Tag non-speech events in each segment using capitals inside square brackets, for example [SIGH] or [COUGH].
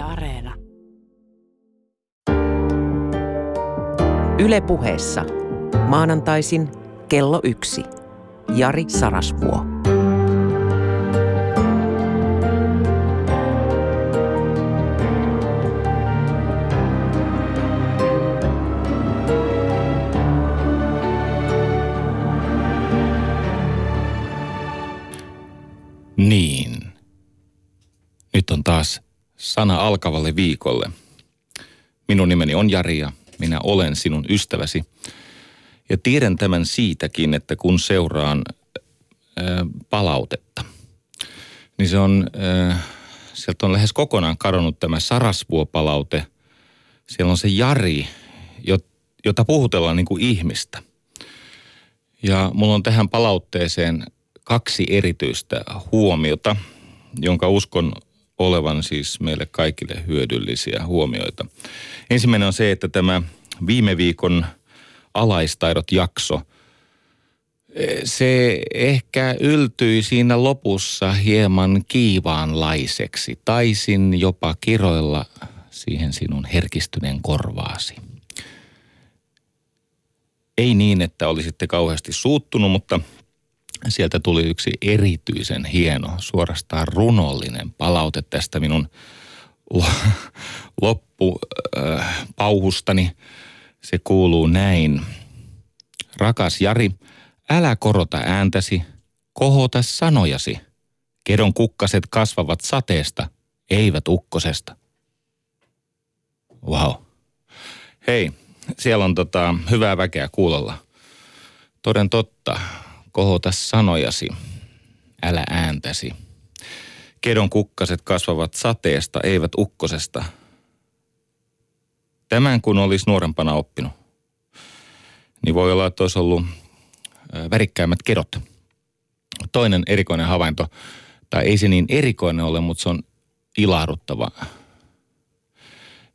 Yle Areena. Yle puheessa. Maanantaisin kello yksi. Jari Sarasvuo. Niin. Sana alkavalle viikolle. Minun nimeni on Jari ja minä olen sinun ystäväsi. Ja tiedän tämän siitäkin, että kun seuraan palautetta, niin se on, sieltä on lähes kokonaan kadonnut tämä Sarasvuo-palaute. Siellä on se Jari, jota puhutellaan niin kuin ihmistä. Ja mulla on tähän palautteeseen kaksi erityistä huomiota, jonka uskon olevan siis meille kaikille hyödyllisiä huomioita. Ensimmäinen on se, että tämä viime viikon alaistaidot jakso, se ehkä yltyi siinä lopussa hieman kiivaanlaiseksi. Taisin jopa kiroilla siihen sinun herkistyneen korvaasi. Ei niin, että olisitte kauheasti suuttunut, mutta sieltä tuli yksi erityisen hieno, suorastaan runollinen palaute tästä minun loppupauhustani. Äh, Se kuuluu näin. Rakas Jari, älä korota ääntäsi, kohota sanojasi. Kedon kukkaset kasvavat sateesta, eivät ukkosesta. Wow. Hei, siellä on tota, hyvää väkeä kuulolla. Toden totta, kohota sanojasi, älä ääntäsi. Kedon kukkaset kasvavat sateesta, eivät ukkosesta. Tämän kun olisi nuorempana oppinut, niin voi olla, että olisi ollut värikkäimmät kedot. Toinen erikoinen havainto, tai ei se niin erikoinen ole, mutta se on ilahduttava.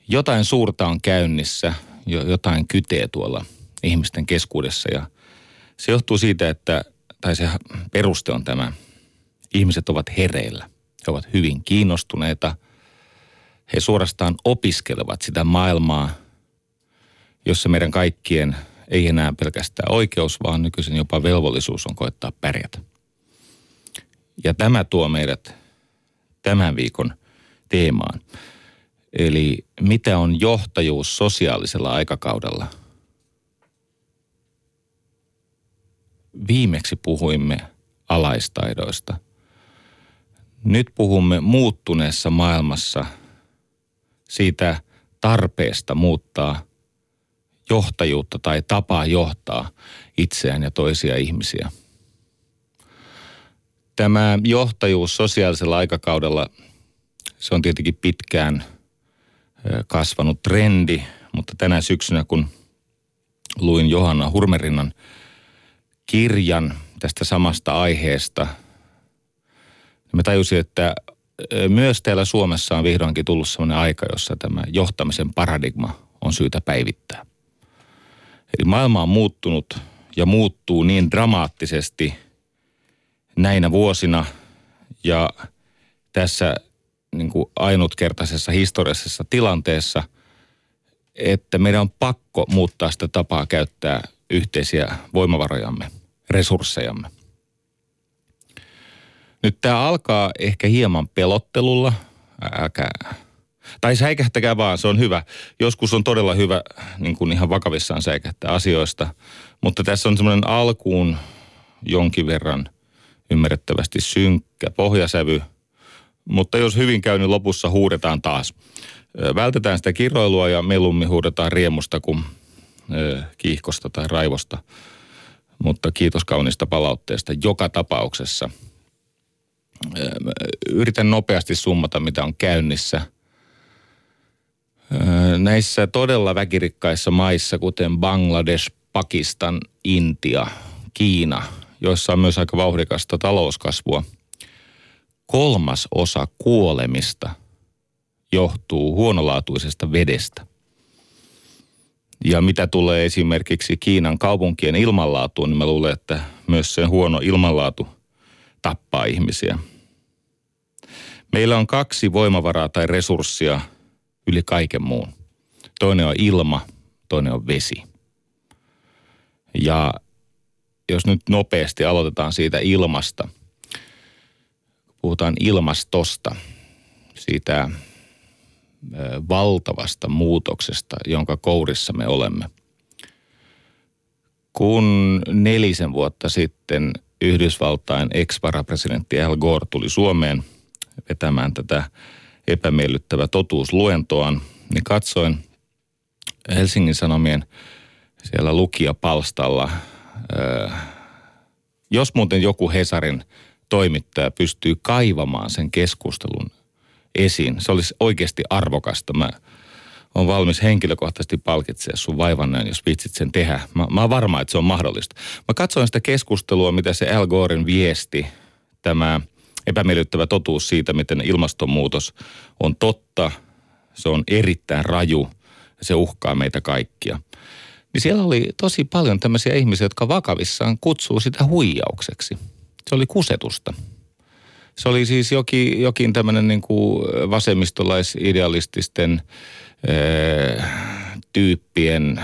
Jotain suurta on käynnissä, jotain kytee tuolla ihmisten keskuudessa ja se johtuu siitä, että, tai se peruste on tämä, ihmiset ovat hereillä. He ovat hyvin kiinnostuneita. He suorastaan opiskelevat sitä maailmaa, jossa meidän kaikkien ei enää pelkästään oikeus, vaan nykyisin jopa velvollisuus on koettaa pärjätä. Ja tämä tuo meidät tämän viikon teemaan. Eli mitä on johtajuus sosiaalisella aikakaudella – viimeksi puhuimme alaistaidoista. Nyt puhumme muuttuneessa maailmassa siitä tarpeesta muuttaa johtajuutta tai tapaa johtaa itseään ja toisia ihmisiä. Tämä johtajuus sosiaalisella aikakaudella, se on tietenkin pitkään kasvanut trendi, mutta tänä syksynä kun luin Johanna Hurmerinnan – kirjan tästä samasta aiheesta. Mä tajusin, että myös täällä Suomessa on vihdoinkin tullut sellainen aika, jossa tämä johtamisen paradigma on syytä päivittää. Eli maailma on muuttunut ja muuttuu niin dramaattisesti näinä vuosina ja tässä niin kuin ainutkertaisessa historiallisessa tilanteessa, että meidän on pakko muuttaa sitä tapaa käyttää yhteisiä voimavarojamme, resurssejamme. Nyt tämä alkaa ehkä hieman pelottelulla. Älkää, tai säikähtäkää vaan, se on hyvä. Joskus on todella hyvä niin kuin ihan vakavissaan säikähtää asioista. Mutta tässä on semmoinen alkuun jonkin verran ymmärrettävästi synkkä pohjasävy. Mutta jos hyvin käy, niin lopussa huudetaan taas. Vältetään sitä kiroilua ja melummi huudetaan riemusta, kun kiihkosta tai raivosta. Mutta kiitos kaunista palautteesta joka tapauksessa. Yritän nopeasti summata, mitä on käynnissä. Näissä todella väkirikkaissa maissa, kuten Bangladesh, Pakistan, Intia, Kiina, joissa on myös aika vauhdikasta talouskasvua, kolmas osa kuolemista johtuu huonolaatuisesta vedestä – ja mitä tulee esimerkiksi Kiinan kaupunkien ilmanlaatuun, niin mä luulen, että myös se huono ilmanlaatu tappaa ihmisiä. Meillä on kaksi voimavaraa tai resurssia, yli kaiken muun. Toinen on ilma, toinen on vesi. Ja jos nyt nopeasti aloitetaan siitä ilmasta, puhutaan ilmastosta, siitä valtavasta muutoksesta, jonka kourissa me olemme. Kun nelisen vuotta sitten Yhdysvaltain ex-varapresidentti Al Gore tuli Suomeen vetämään tätä epämiellyttävää totuusluentoaan, niin katsoin Helsingin Sanomien siellä lukijapalstalla, jos muuten joku Hesarin toimittaja pystyy kaivamaan sen keskustelun esiin, se olisi oikeasti arvokasta. Mä on valmis henkilökohtaisesti palkitsemaan sun vaivanneen, jos vitsit sen tehdä. Mä, mä oon varma, että se on mahdollista. Mä katsoin sitä keskustelua, mitä se Al Goren viesti, tämä epämiellyttävä totuus siitä, miten ilmastonmuutos on totta, se on erittäin raju ja se uhkaa meitä kaikkia. Niin siellä oli tosi paljon tämmöisiä ihmisiä, jotka vakavissaan kutsuu sitä huijaukseksi. Se oli kusetusta. Se oli siis jokin, jokin tämmöinen niin kuin vasemmistolaisidealististen tyyppien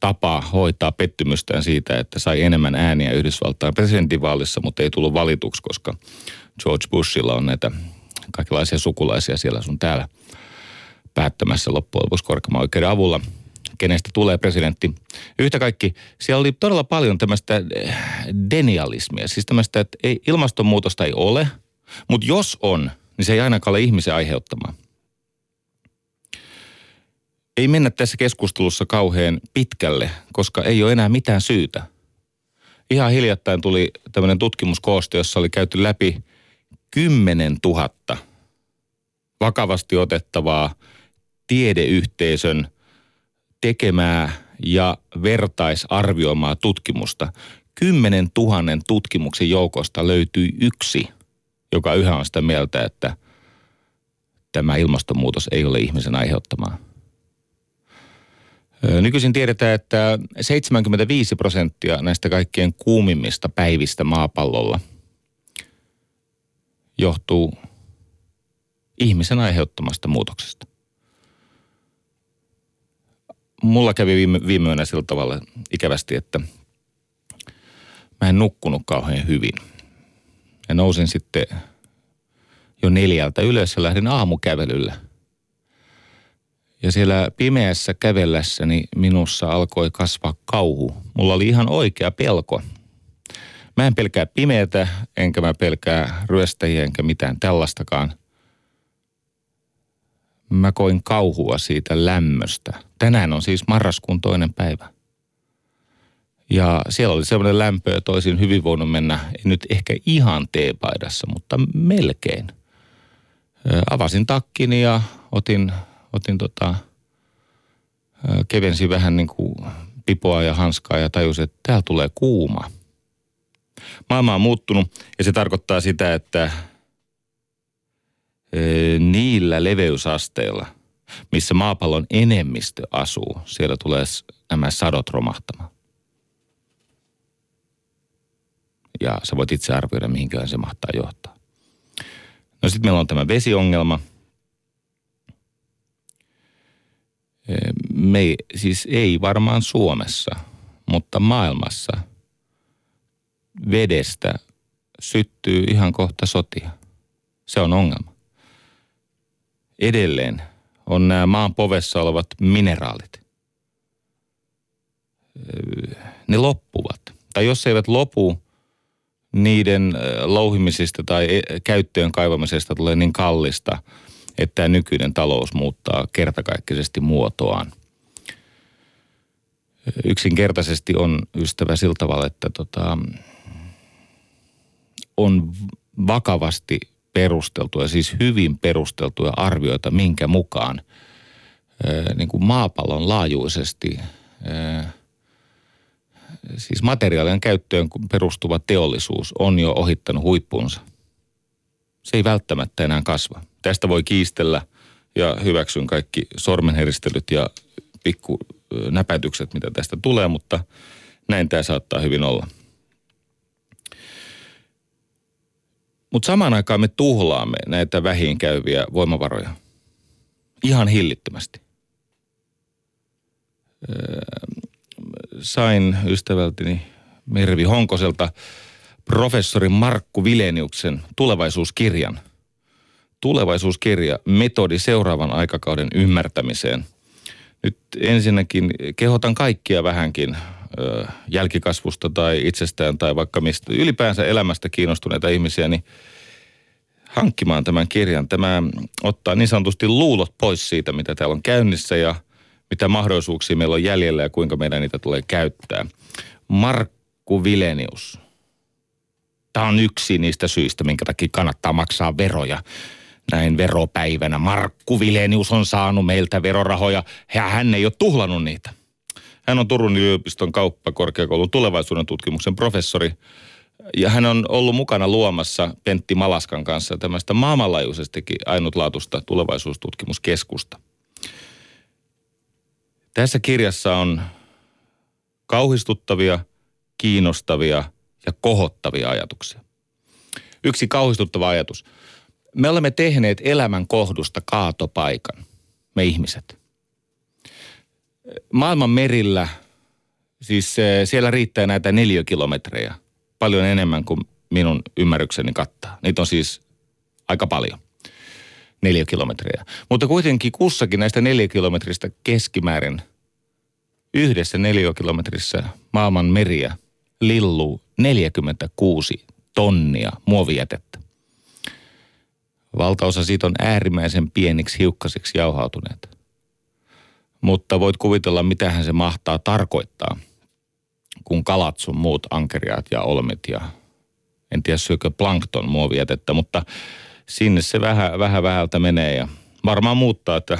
tapa hoitaa pettymystään siitä, että sai enemmän ääniä Yhdysvaltain presidentinvaalissa, mutta ei tullut valituksi, koska George Bushilla on näitä kaikenlaisia sukulaisia siellä sun täällä päättämässä loppujen lopuksi korkeamman oikeuden avulla, kenestä tulee presidentti. Yhtä kaikki, siellä oli todella paljon tämmöistä eh, denialismia, siis tämmöistä, että ei, ilmastonmuutosta ei ole, mutta jos on, niin se ei ainakaan ole ihmisen aiheuttamaa ei mennä tässä keskustelussa kauhean pitkälle, koska ei ole enää mitään syytä. Ihan hiljattain tuli tämmöinen tutkimuskooste, jossa oli käyty läpi 10 000 vakavasti otettavaa tiedeyhteisön tekemää ja vertaisarvioimaa tutkimusta. 10 000 tutkimuksen joukosta löytyi yksi, joka yhä on sitä mieltä, että tämä ilmastonmuutos ei ole ihmisen aiheuttamaa. Nykyisin tiedetään, että 75 prosenttia näistä kaikkien kuumimmista päivistä maapallolla johtuu ihmisen aiheuttamasta muutoksesta. Mulla kävi viime, viime yönä sillä tavalla ikävästi, että mä en nukkunut kauhean hyvin. Ja nousin sitten jo neljältä ylös ja lähdin aamukävelylle – ja siellä pimeässä kävellessäni minussa alkoi kasvaa kauhu. Mulla oli ihan oikea pelko. Mä en pelkää pimeätä, enkä mä pelkää ryöstäjiä, enkä mitään tällaistakaan. Mä koin kauhua siitä lämmöstä. Tänään on siis marraskuun toinen päivä. Ja siellä oli semmoinen lämpö, että olisin hyvin voinut mennä, nyt ehkä ihan teepaidassa, mutta melkein. Avasin takkini ja otin otin tota, kevensin vähän niin kuin pipoa ja hanskaa ja tajusin, että täällä tulee kuuma. Maailma on muuttunut ja se tarkoittaa sitä, että niillä leveysasteilla, missä maapallon enemmistö asuu, siellä tulee nämä sadot romahtamaan. Ja sä voit itse arvioida, mihinkään se mahtaa johtaa. No sitten meillä on tämä vesiongelma – me, siis ei varmaan Suomessa, mutta maailmassa vedestä syttyy ihan kohta sotia. Se on ongelma. Edelleen on nämä maan povessa olevat mineraalit. Ne loppuvat. Tai jos eivät lopu, niiden louhimisesta tai e, käyttöön kaivamisesta tulee niin kallista – että tämä nykyinen talous muuttaa kertakaikkisesti muotoaan. Yksinkertaisesti on ystävä sillä tavalla, että tota, on vakavasti perusteltuja, siis hyvin perusteltuja arvioita, minkä mukaan niin kuin maapallon laajuisesti siis materiaalien käyttöön perustuva teollisuus on jo ohittanut huippunsa. Se ei välttämättä enää kasva. Tästä voi kiistellä ja hyväksyn kaikki sormenheristelyt ja pikku näpätykset, mitä tästä tulee, mutta näin tämä saattaa hyvin olla. Mutta samaan aikaan me tuhlaamme näitä vähiin käyviä voimavaroja. Ihan hillittömästi. Öö, sain ystävältini Mervi Honkoselta professori Markku Vileniuksen tulevaisuuskirjan. Tulevaisuuskirja, metodi seuraavan aikakauden ymmärtämiseen. Nyt ensinnäkin kehotan kaikkia vähänkin ö, jälkikasvusta tai itsestään tai vaikka mistä, ylipäänsä elämästä kiinnostuneita ihmisiä, niin hankkimaan tämän kirjan. Tämä ottaa niin sanotusti luulot pois siitä, mitä täällä on käynnissä ja mitä mahdollisuuksia meillä on jäljellä ja kuinka meidän niitä tulee käyttää. Markku Vilenius Tämä on yksi niistä syistä, minkä takia kannattaa maksaa veroja. Näin veropäivänä Markku Vilenius on saanut meiltä verorahoja ja hän ei ole tuhlannut niitä. Hän on Turun yliopiston kauppakorkeakoulun tulevaisuuden tutkimuksen professori ja hän on ollut mukana luomassa Pentti Malaskan kanssa tämmöistä maailmanlaajuisestikin ainutlaatuista tulevaisuustutkimuskeskusta. Tässä kirjassa on kauhistuttavia, kiinnostavia – ja kohottavia ajatuksia. Yksi kauhistuttava ajatus. Me olemme tehneet elämän kohdusta kaatopaikan, me ihmiset. Maailman merillä, siis siellä riittää näitä neliökilometrejä, paljon enemmän kuin minun ymmärrykseni kattaa. Niitä on siis aika paljon, neliökilometrejä. Mutta kuitenkin kussakin näistä neliökilometristä keskimäärin yhdessä neliökilometrissä maailman meriä – lilluu 46 tonnia muovijätettä. Valtaosa siitä on äärimmäisen pieniksi hiukkasiksi jauhautuneet. Mutta voit kuvitella, mitähän se mahtaa tarkoittaa, kun kalat sun muut ankeriaat ja olmet ja en tiedä syökö plankton muovijätettä, mutta sinne se vähän, vähän vähältä menee ja varmaan muuttaa, että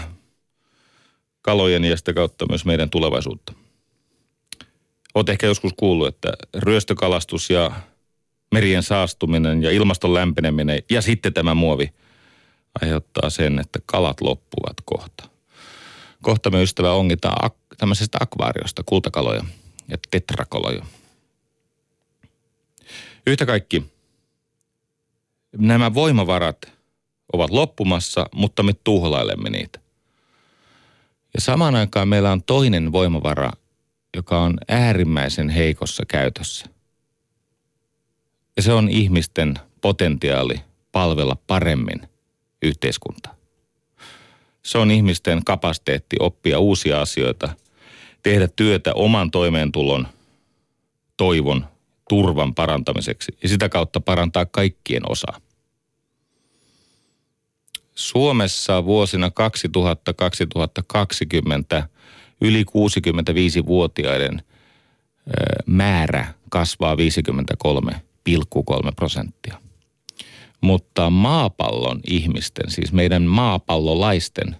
kalojen ja sitä kautta myös meidän tulevaisuutta. Olet ehkä joskus kuullut, että ryöstökalastus ja merien saastuminen ja ilmaston lämpeneminen ja sitten tämä muovi aiheuttaa sen, että kalat loppuvat kohta. Kohta me ystävä ongitaan ak- tämmöisestä akvaariosta kultakaloja ja tetrakoloja. Yhtä kaikki nämä voimavarat ovat loppumassa, mutta me tuhlailemme niitä. Ja samaan aikaan meillä on toinen voimavara, joka on äärimmäisen heikossa käytössä. Ja se on ihmisten potentiaali palvella paremmin yhteiskuntaa. Se on ihmisten kapasiteetti oppia uusia asioita, tehdä työtä oman toimeentulon, toivon, turvan parantamiseksi ja sitä kautta parantaa kaikkien osaa. Suomessa vuosina 2000-2020 yli 65-vuotiaiden määrä kasvaa 53,3 prosenttia. Mutta maapallon ihmisten, siis meidän maapallolaisten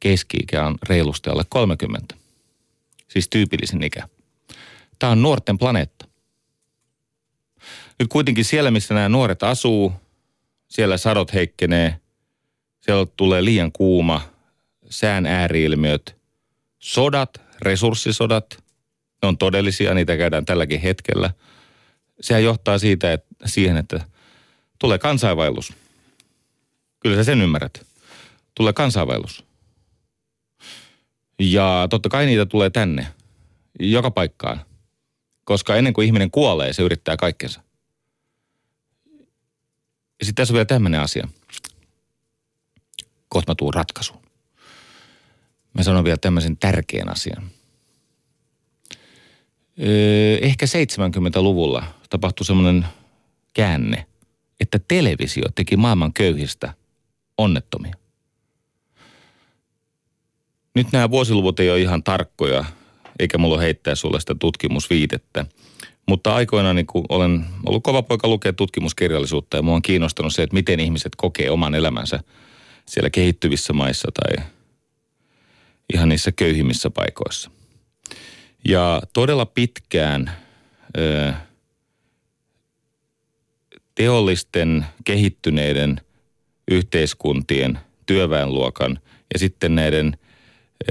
keski on reilusti alle 30. Siis tyypillisen ikä. Tämä on nuorten planeetta. Nyt kuitenkin siellä, missä nämä nuoret asuu, siellä sadot heikkenee, siellä tulee liian kuuma, sään ääriilmiöt – sodat, resurssisodat, ne on todellisia, niitä käydään tälläkin hetkellä. Sehän johtaa siitä, että, siihen, että tulee kansainvaellus. Kyllä sä sen ymmärrät. Tulee kansainvaellus. Ja totta kai niitä tulee tänne, joka paikkaan. Koska ennen kuin ihminen kuolee, se yrittää kaikkensa. Ja sitten tässä on vielä tämmöinen asia. Kohta mä tuun ratkaisuun. Mä sanon vielä tämmöisen tärkeän asian. Öö, ehkä 70-luvulla tapahtui semmoinen käänne, että televisio teki maailman köyhistä onnettomia. Nyt nämä vuosiluvut ei ole ihan tarkkoja, eikä mulla heittää sulle sitä tutkimusviitettä. Mutta aikoinaan niin kun olen ollut kova poika lukea tutkimuskirjallisuutta ja mua on kiinnostanut se, että miten ihmiset kokee oman elämänsä siellä kehittyvissä maissa tai – ihan niissä köyhimmissä paikoissa. Ja todella pitkään ö, teollisten, kehittyneiden yhteiskuntien, työväenluokan ja sitten näiden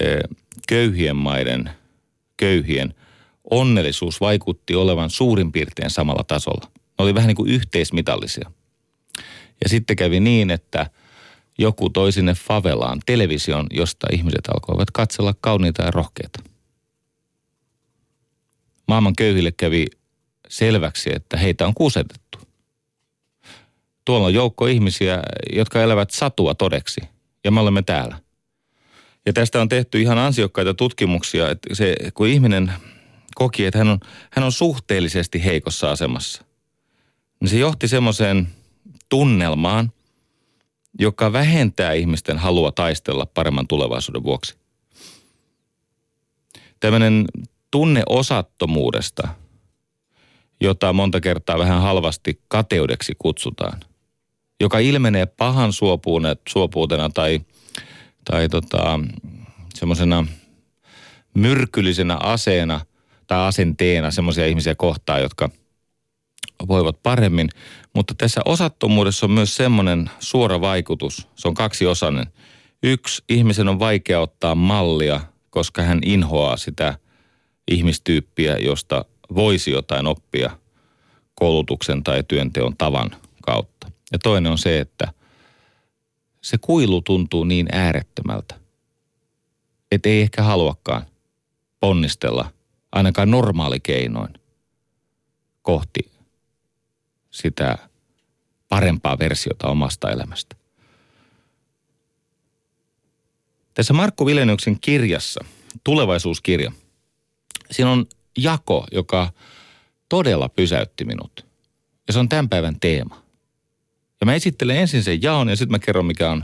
ö, köyhien maiden köyhien onnellisuus vaikutti olevan suurin piirtein samalla tasolla. Ne oli vähän niin kuin yhteismitallisia. Ja sitten kävi niin, että joku toi sinne favelaan television, josta ihmiset alkoivat katsella kauniita ja rohkeita. Maailman köyhille kävi selväksi, että heitä on kusetettu. Tuolla on joukko ihmisiä, jotka elävät satua todeksi, ja me olemme täällä. Ja tästä on tehty ihan ansiokkaita tutkimuksia, että se, kun ihminen koki, että hän on, hän on suhteellisesti heikossa asemassa, niin se johti semmoiseen tunnelmaan, joka vähentää ihmisten halua taistella paremman tulevaisuuden vuoksi. Tämmöinen tunne osattomuudesta, jota monta kertaa vähän halvasti kateudeksi kutsutaan, joka ilmenee pahan suopuutena tai, tai tota, semmoisena myrkyllisenä aseena tai asenteena semmoisia ihmisiä kohtaan, jotka voivat paremmin. Mutta tässä osattomuudessa on myös semmoinen suora vaikutus. Se on kaksiosainen. Yksi, ihmisen on vaikea ottaa mallia, koska hän inhoaa sitä ihmistyyppiä, josta voisi jotain oppia koulutuksen tai työnteon tavan kautta. Ja toinen on se, että se kuilu tuntuu niin äärettömältä, että ei ehkä haluakaan ponnistella ainakaan normaalikeinoin kohti sitä parempaa versiota omasta elämästä. Tässä Markku Vilenyksen kirjassa, tulevaisuuskirja, siinä on jako, joka todella pysäytti minut. Ja se on tämän päivän teema. Ja mä esittelen ensin sen jaon ja sitten mä kerron, mikä on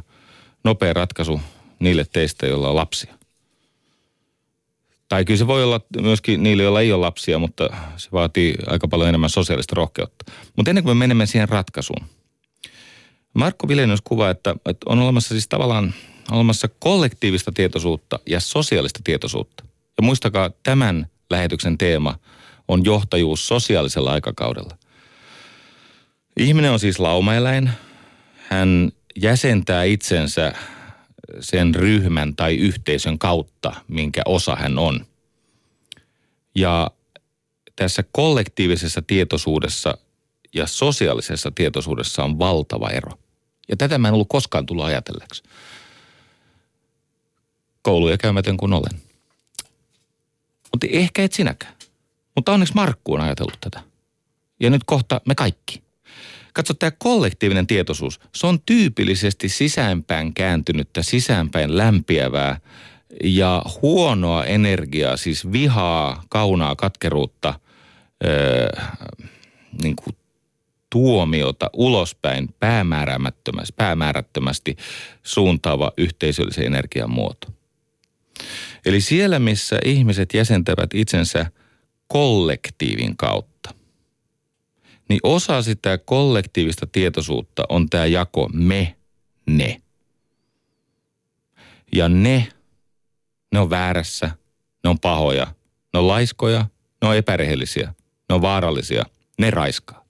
nopea ratkaisu niille teistä, joilla on lapsia. Tai kyllä se voi olla myöskin niille, joilla ei ole lapsia, mutta se vaatii aika paljon enemmän sosiaalista rohkeutta. Mutta ennen kuin me menemme siihen ratkaisuun. Markko Vilenius kuvaa, että, että on olemassa siis tavallaan olemassa kollektiivista tietoisuutta ja sosiaalista tietoisuutta. Ja muistakaa, tämän lähetyksen teema on johtajuus sosiaalisella aikakaudella. Ihminen on siis laumaeläin. Hän jäsentää itsensä sen ryhmän tai yhteisön kautta, minkä osa hän on. Ja tässä kollektiivisessa tietoisuudessa ja sosiaalisessa tietoisuudessa on valtava ero. Ja tätä mä en ollut koskaan tullut ajatelleeksi. Kouluja käymätön kuin olen. Mutta ehkä et sinäkään. Mutta onneksi Markku on ajatellut tätä. Ja nyt kohta me kaikki. Katso, tämä kollektiivinen tietoisuus, se on tyypillisesti sisäänpäin kääntynyttä, sisäänpäin lämpiävää ja huonoa energiaa, siis vihaa, kaunaa, katkeruutta, öö, niin kuin tuomiota ulospäin päämäärämättömästi, päämäärättömästi suuntaava yhteisöllisen energian muoto. Eli siellä, missä ihmiset jäsentävät itsensä kollektiivin kautta, niin osa sitä kollektiivista tietoisuutta on tämä jako me, ne. Ja ne, ne on väärässä, ne on pahoja, ne on laiskoja, ne on epärehellisiä, ne on vaarallisia, ne raiskaa.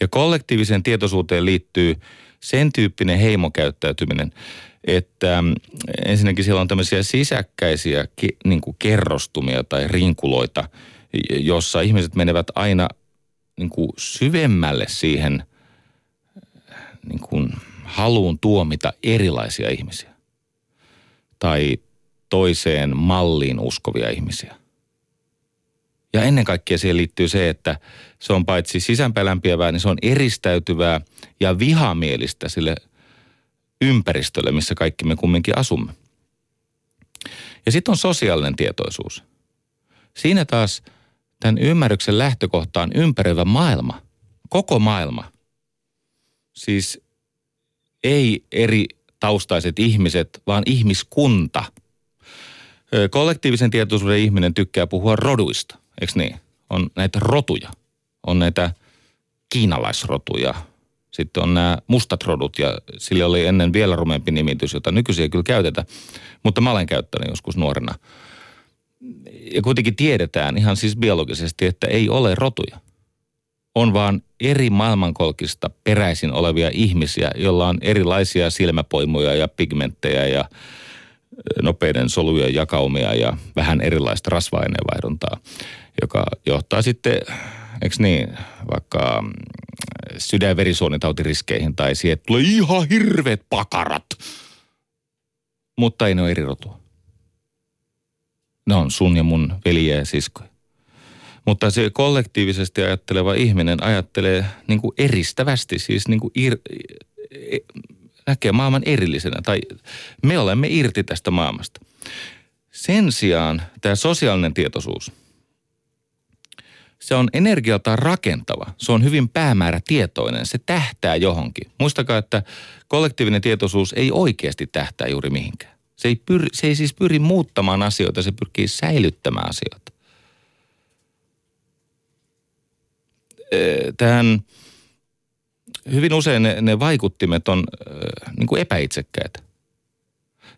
Ja kollektiiviseen tietoisuuteen liittyy sen tyyppinen heimokäyttäytyminen, että mm, ensinnäkin siellä on tämmöisiä sisäkkäisiä niin kuin kerrostumia tai rinkuloita – jossa ihmiset menevät aina niin kuin syvemmälle siihen niin kuin haluun tuomita erilaisia ihmisiä. Tai toiseen malliin uskovia ihmisiä. Ja ennen kaikkea siihen liittyy se, että se on paitsi sisäänpälämpiävää, niin se on eristäytyvää ja vihamielistä sille ympäristölle, missä kaikki me kumminkin asumme. Ja sitten on sosiaalinen tietoisuus. Siinä taas – tämän ymmärryksen lähtökohta on ympäröivä maailma, koko maailma. Siis ei eri taustaiset ihmiset, vaan ihmiskunta. Kollektiivisen tietoisuuden ihminen tykkää puhua roduista, eikö niin? On näitä rotuja, on näitä kiinalaisrotuja, sitten on nämä mustat rodut ja sillä oli ennen vielä rumempi nimitys, jota nykyisin ei kyllä käytetä, mutta mä olen käyttänyt joskus nuorena – ja kuitenkin tiedetään ihan siis biologisesti, että ei ole rotuja. On vaan eri maailmankolkista peräisin olevia ihmisiä, joilla on erilaisia silmäpoimuja ja pigmenttejä ja nopeiden solujen jakaumia ja vähän erilaista rasva-aineenvaihduntaa, joka johtaa sitten, eikö niin, vaikka sydän- ja verisuonitautiriskeihin tai siihen, että tulee ihan hirveät pakarat. Mutta ei ne ole eri rotua. Ne on sun ja mun veliä ja siskoja. Mutta se kollektiivisesti ajatteleva ihminen ajattelee niin kuin eristävästi, siis niin kuin ir, e, näkee maailman erillisenä. Tai me olemme irti tästä maailmasta. Sen sijaan tämä sosiaalinen tietoisuus, se on energialtaan rakentava. Se on hyvin päämäärätietoinen. Se tähtää johonkin. Muistakaa, että kollektiivinen tietoisuus ei oikeasti tähtää juuri mihinkään. Se ei, pyri, se ei siis pyri muuttamaan asioita, se pyrkii säilyttämään asioita. Tähän hyvin usein ne, ne vaikuttimet on niin kuin epäitsekkäitä.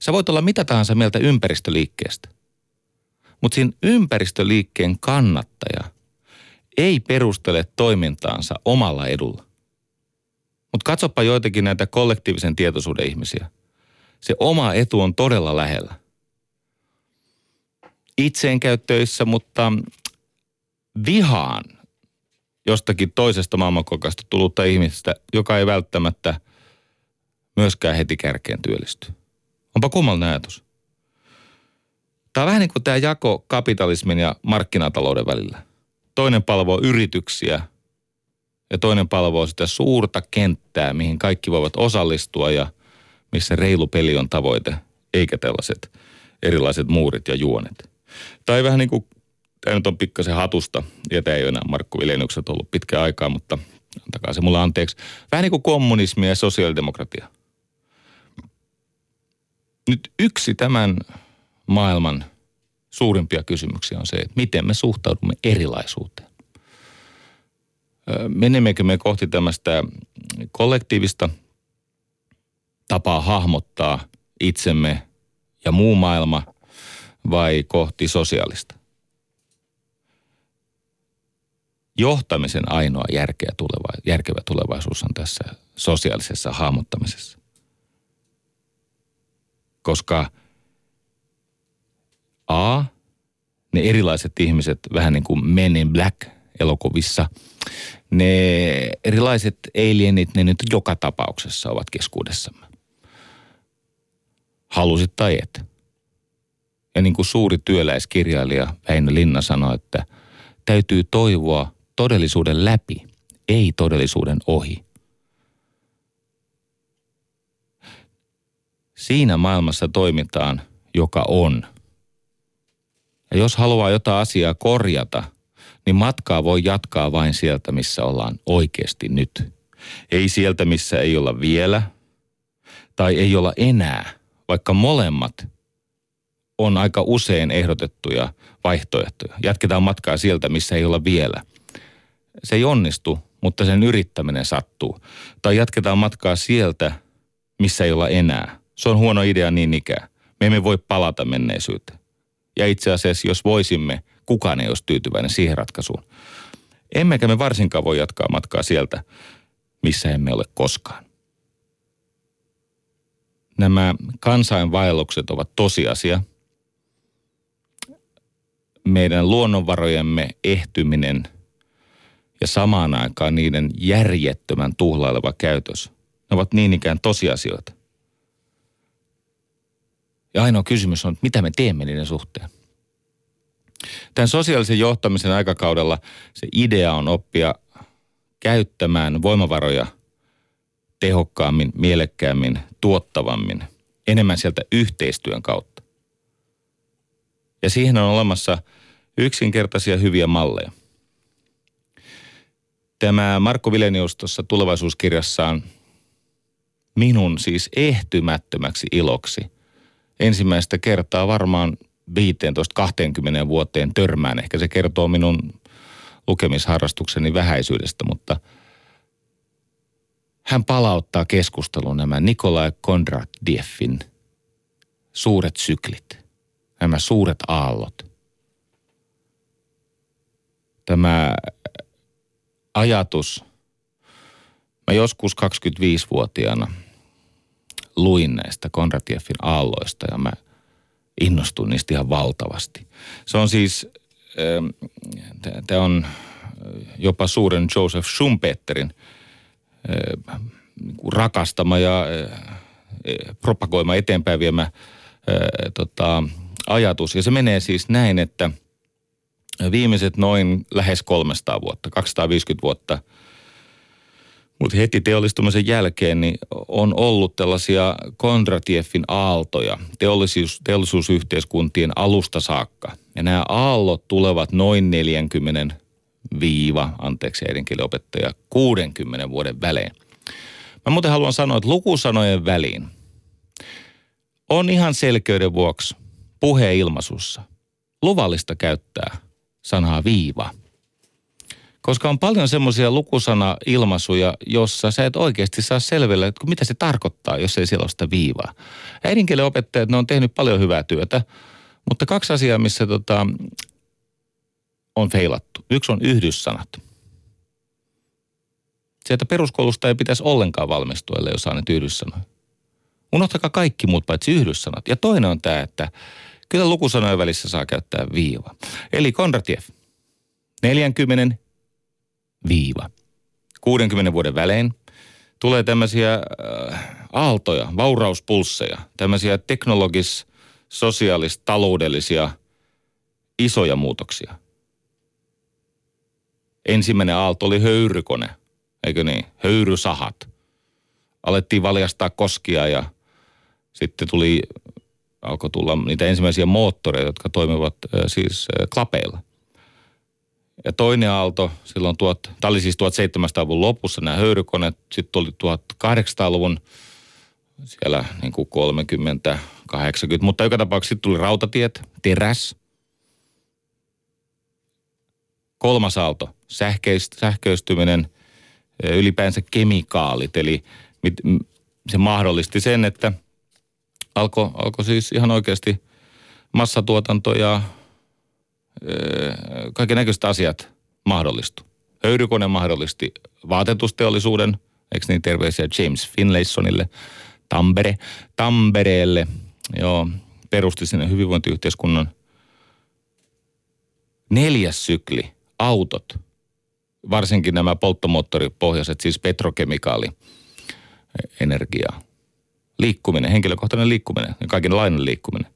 Sä voit olla mitä tahansa mieltä ympäristöliikkeestä. Mutta siinä ympäristöliikkeen kannattaja ei perustele toimintaansa omalla edulla. Mutta katsoppa joitakin näitä kollektiivisen tietoisuuden ihmisiä. Se oma etu on todella lähellä. Itseen käy töissä, mutta vihaan jostakin toisesta maailmankokasta tullutta ihmistä, joka ei välttämättä myöskään heti kärkeen työllisty. Onpa kummallinen ajatus. Tämä on vähän niin kuin tämä jako kapitalismin ja markkinatalouden välillä. Toinen palvoo yrityksiä ja toinen palvoo sitä suurta kenttää, mihin kaikki voivat osallistua ja missä reilu peli on tavoite, eikä tällaiset erilaiset muurit ja juonet. Tai vähän niin kuin, tämä nyt on pikkasen hatusta, ja tämä ei ole enää Markku Vileniukset ollut pitkä aikaa, mutta antakaa se mulle anteeksi. Vähän niin kuin kommunismi ja sosiaalidemokratia. Nyt yksi tämän maailman suurimpia kysymyksiä on se, että miten me suhtaudumme erilaisuuteen. Menemmekö me kohti tämmöistä kollektiivista tapaa hahmottaa itsemme ja muu maailma vai kohti sosiaalista? Johtamisen ainoa järkeä tuleva, järkevä tulevaisuus on tässä sosiaalisessa hahmottamisessa. Koska A, ne erilaiset ihmiset, vähän niin kuin Men in Black elokuvissa, ne erilaiset alienit, ne nyt joka tapauksessa ovat keskuudessamme. Halusit tai et. Ja niin kuin suuri työläiskirjailija Väinö Linna sanoi, että täytyy toivoa todellisuuden läpi, ei todellisuuden ohi. Siinä maailmassa toimitaan, joka on. Ja jos haluaa jotain asiaa korjata, niin matkaa voi jatkaa vain sieltä, missä ollaan oikeasti nyt. Ei sieltä, missä ei olla vielä, tai ei olla enää, vaikka molemmat on aika usein ehdotettuja vaihtoehtoja. Jatketaan matkaa sieltä, missä ei olla vielä. Se ei onnistu, mutta sen yrittäminen sattuu. Tai jatketaan matkaa sieltä, missä ei olla enää. Se on huono idea niin ikään. Me emme voi palata menneisyyteen. Ja itse asiassa, jos voisimme, kukaan ei olisi tyytyväinen siihen ratkaisuun. Emmekä me varsinkaan voi jatkaa matkaa sieltä, missä emme ole koskaan. Nämä kansainvaellukset ovat tosiasia. Meidän luonnonvarojemme ehtyminen ja samaan aikaan niiden järjettömän tuhlaileva käytös, ne ovat niin ikään tosiasioita. Ja ainoa kysymys on, että mitä me teemme niiden suhteen. Tämän sosiaalisen johtamisen aikakaudella se idea on oppia käyttämään voimavaroja tehokkaammin, mielekkäämmin, tuottavammin, enemmän sieltä yhteistyön kautta. Ja siihen on olemassa yksinkertaisia hyviä malleja. Tämä Markko Vilenius tuossa tulevaisuuskirjassaan minun siis ehtymättömäksi iloksi – ensimmäistä kertaa varmaan 15-20 vuoteen törmään. Ehkä se kertoo minun lukemisharrastukseni vähäisyydestä, mutta hän palauttaa keskusteluun nämä Nikolai Kondratdieffin suuret syklit, nämä suuret aallot. Tämä ajatus, mä joskus 25-vuotiaana – luin näistä Konratieffin aalloista ja mä innostuin niistä ihan valtavasti. Se on siis, tämä on jopa suuren Joseph Schumpeterin rakastama ja propagoima eteenpäin viemä tota, ajatus. Ja se menee siis näin, että viimeiset noin lähes 300 vuotta, 250 vuotta – mutta heti teollistumisen jälkeen niin on ollut tällaisia Kondratieffin aaltoja teollisuus, teollisuusyhteiskuntien alusta saakka. Ja nämä aallot tulevat noin 40 viiva, anteeksi äidinkielenopettaja, 60 vuoden välein. Mä muuten haluan sanoa, että lukusanojen väliin on ihan selkeyden vuoksi puheilmaisussa luvallista käyttää sanaa viiva – koska on paljon semmoisia lukusana-ilmaisuja, jossa sä et oikeasti saa selville, että mitä se tarkoittaa, jos ei siellä ole sitä viivaa. Äidinkielen opettajat, ne on tehnyt paljon hyvää työtä, mutta kaksi asiaa, missä tota, on feilattu. Yksi on yhdyssanat. Se, että peruskoulusta ei pitäisi ollenkaan valmistua, ellei osaa nyt yhdyssanoja. Unohtakaa kaikki muut paitsi yhdyssanat. Ja toinen on tämä, että kyllä lukusanojen välissä saa käyttää viiva. Eli Kondratiev. 40 viiva. 60 vuoden välein tulee tämmöisiä äh, aaltoja, vaurauspulsseja, tämmöisiä teknologis, sosiaalis, taloudellisia isoja muutoksia. Ensimmäinen aalto oli höyrykone, eikö niin? Höyrysahat. Alettiin valjastaa koskia ja sitten tuli, alkoi tulla niitä ensimmäisiä moottoreita, jotka toimivat äh, siis äh, klapeilla. Ja toinen aalto, silloin tuot, tämä oli siis 1700-luvun lopussa nämä höyrykoneet, sitten oli 1800-luvun siellä niin kuin 30, 80, mutta joka tapauksessa sitten tuli rautatiet, teräs. Kolmas aalto, sähkeist, sähköistyminen, ylipäänsä kemikaalit, eli mit, se mahdollisti sen, että alkoi alko siis ihan oikeasti massatuotanto ja kaiken näköiset asiat mahdollistu. Höyrykone mahdollisti vaatetusteollisuuden, eikö niin terveisiä James Finlaysonille, Tampere, Tampereelle, joo, perusti sinne hyvinvointiyhteiskunnan. Neljäs sykli, autot, varsinkin nämä polttomoottoripohjaiset, siis petrokemikaali, energia, liikkuminen, henkilökohtainen liikkuminen ja kaikenlainen liikkuminen.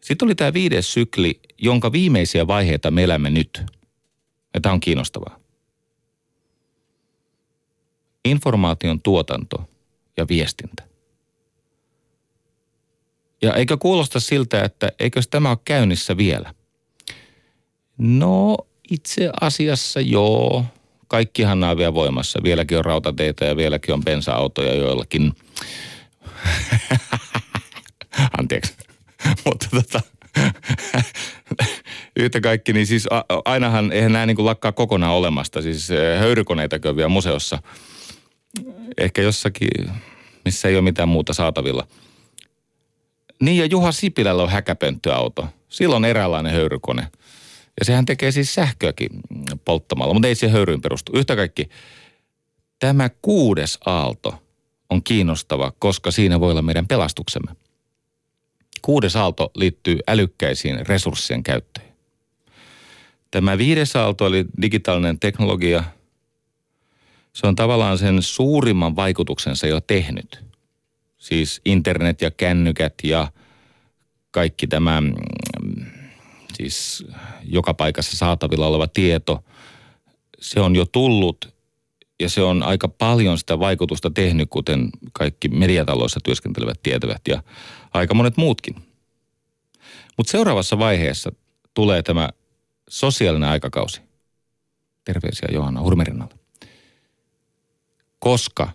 Sitten oli tämä viides sykli, jonka viimeisiä vaiheita me elämme nyt. Ja tämä on kiinnostavaa. Informaation tuotanto ja viestintä. Ja eikö kuulosta siltä, että eikö tämä ole käynnissä vielä? No itse asiassa joo. Kaikkihan nämä on vielä voimassa. Vieläkin on rautateitä ja vieläkin on bensa-autoja joillakin. [LAUGHS] Anteeksi. [LAUGHS] Mutta tota, [LAUGHS] yhtä kaikki, niin siis ainahan, eihän nämä niin kuin lakkaa kokonaan olemasta. Siis eh, höyrykoneita vielä museossa. Ehkä jossakin, missä ei ole mitään muuta saatavilla. Niin ja Juha Sipilällä on häkäpönttöauto. Sillä on eräänlainen höyrykone. Ja sehän tekee siis sähköäkin polttamalla, mutta ei se höyryyn perustu. Yhtä kaikki, tämä kuudes aalto on kiinnostava, koska siinä voi olla meidän pelastuksemme. Kuudes aalto liittyy älykkäisiin resurssien käyttöön. Tämä viides aalto eli digitaalinen teknologia. Se on tavallaan sen suurimman vaikutuksensa jo tehnyt. Siis internet ja kännykät ja kaikki tämä mm, siis joka paikassa saatavilla oleva tieto. Se on jo tullut ja se on aika paljon sitä vaikutusta tehnyt, kuten kaikki mediataloissa työskentelevät tietävät ja aika monet muutkin. Mutta seuraavassa vaiheessa tulee tämä sosiaalinen aikakausi. Terveisiä Johanna Hurmerinnalle. Koska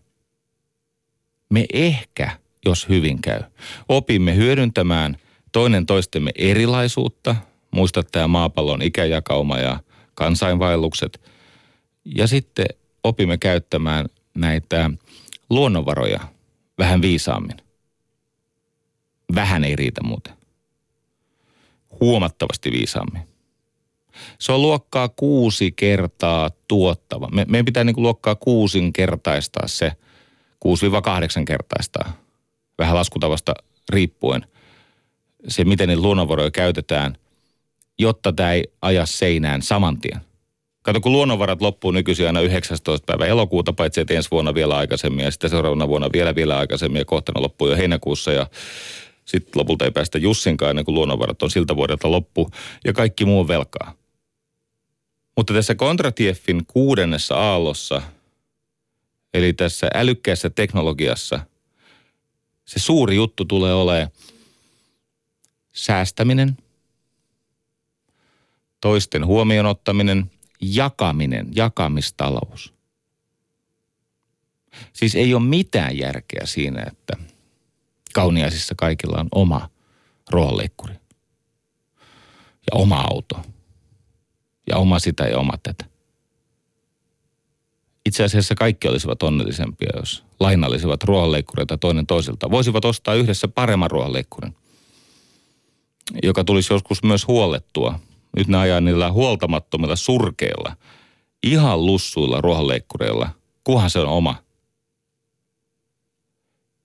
me ehkä, jos hyvin käy, opimme hyödyntämään toinen toistemme erilaisuutta, muista tämä maapallon ikäjakauma ja kansainvaellukset, ja sitten opimme käyttämään näitä luonnonvaroja vähän viisaammin. Vähän ei riitä muuten. Huomattavasti viisaammin. Se on luokkaa kuusi kertaa tuottava. Me, meidän pitää niin kuin luokkaa kuusinkertaistaa se, 6-8 kertaistaa, vähän laskutavasta riippuen, se miten ne luonnonvaroja käytetään, jotta tämä ei aja seinään saman tien. Kato, kun luonnonvarat loppuu nykyisin aina 19. päivä elokuuta, paitsi että ensi vuonna vielä aikaisemmin ja sitten seuraavana vuonna vielä vielä aikaisemmin ja kohta loppuu jo heinäkuussa ja sitten lopulta ei päästä Jussinkaan ennen kuin luonnonvarat on siltä vuodelta loppu ja kaikki muu velkaa. Mutta tässä Kontratieffin kuudennessa aallossa, eli tässä älykkäässä teknologiassa, se suuri juttu tulee olemaan säästäminen, toisten huomioon ottaminen, jakaminen, jakamistalous. Siis ei ole mitään järkeä siinä, että kauniaisissa kaikilla on oma ruohonleikkuri ja oma auto ja oma sitä ja oma tätä. Itse asiassa kaikki olisivat onnellisempia, jos lainallisivat ruohonleikkureita toinen toisilta. Voisivat ostaa yhdessä paremman ruohonleikkurin, joka tulisi joskus myös huollettua. Nyt ne ajaa niillä huoltamattomilla surkeilla, ihan lussuilla ruohonleikkureilla, kuhan se on oma.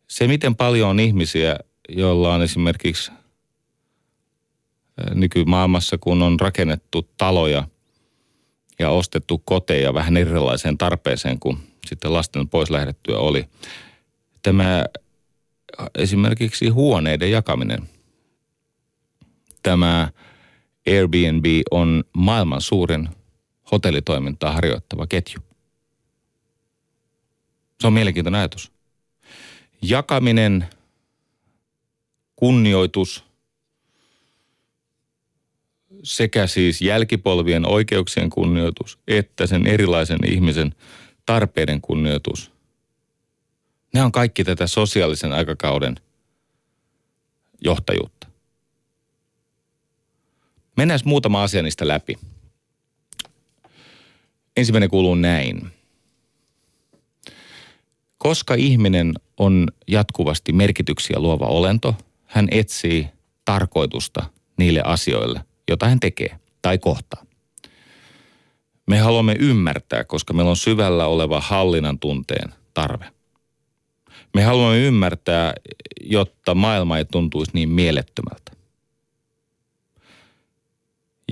Se, miten paljon on ihmisiä, joilla on esimerkiksi nykymaailmassa, kun on rakennettu taloja ja ostettu koteja vähän erilaiseen tarpeeseen kuin sitten lasten pois lähdettyä oli. Tämä esimerkiksi huoneiden jakaminen. Tämä Airbnb on maailman suurin hotellitoimintaa harjoittava ketju. Se on mielenkiintoinen ajatus. Jakaminen, kunnioitus – sekä siis jälkipolvien oikeuksien kunnioitus että sen erilaisen ihmisen tarpeiden kunnioitus. Ne on kaikki tätä sosiaalisen aikakauden johtajuutta. Mennään muutama asia niistä läpi. Ensimmäinen kuuluu näin. Koska ihminen on jatkuvasti merkityksiä luova olento, hän etsii tarkoitusta niille asioille – jota hän tekee tai kohtaa. Me haluamme ymmärtää, koska meillä on syvällä oleva hallinnan tunteen tarve. Me haluamme ymmärtää, jotta maailma ei tuntuisi niin mielettömältä.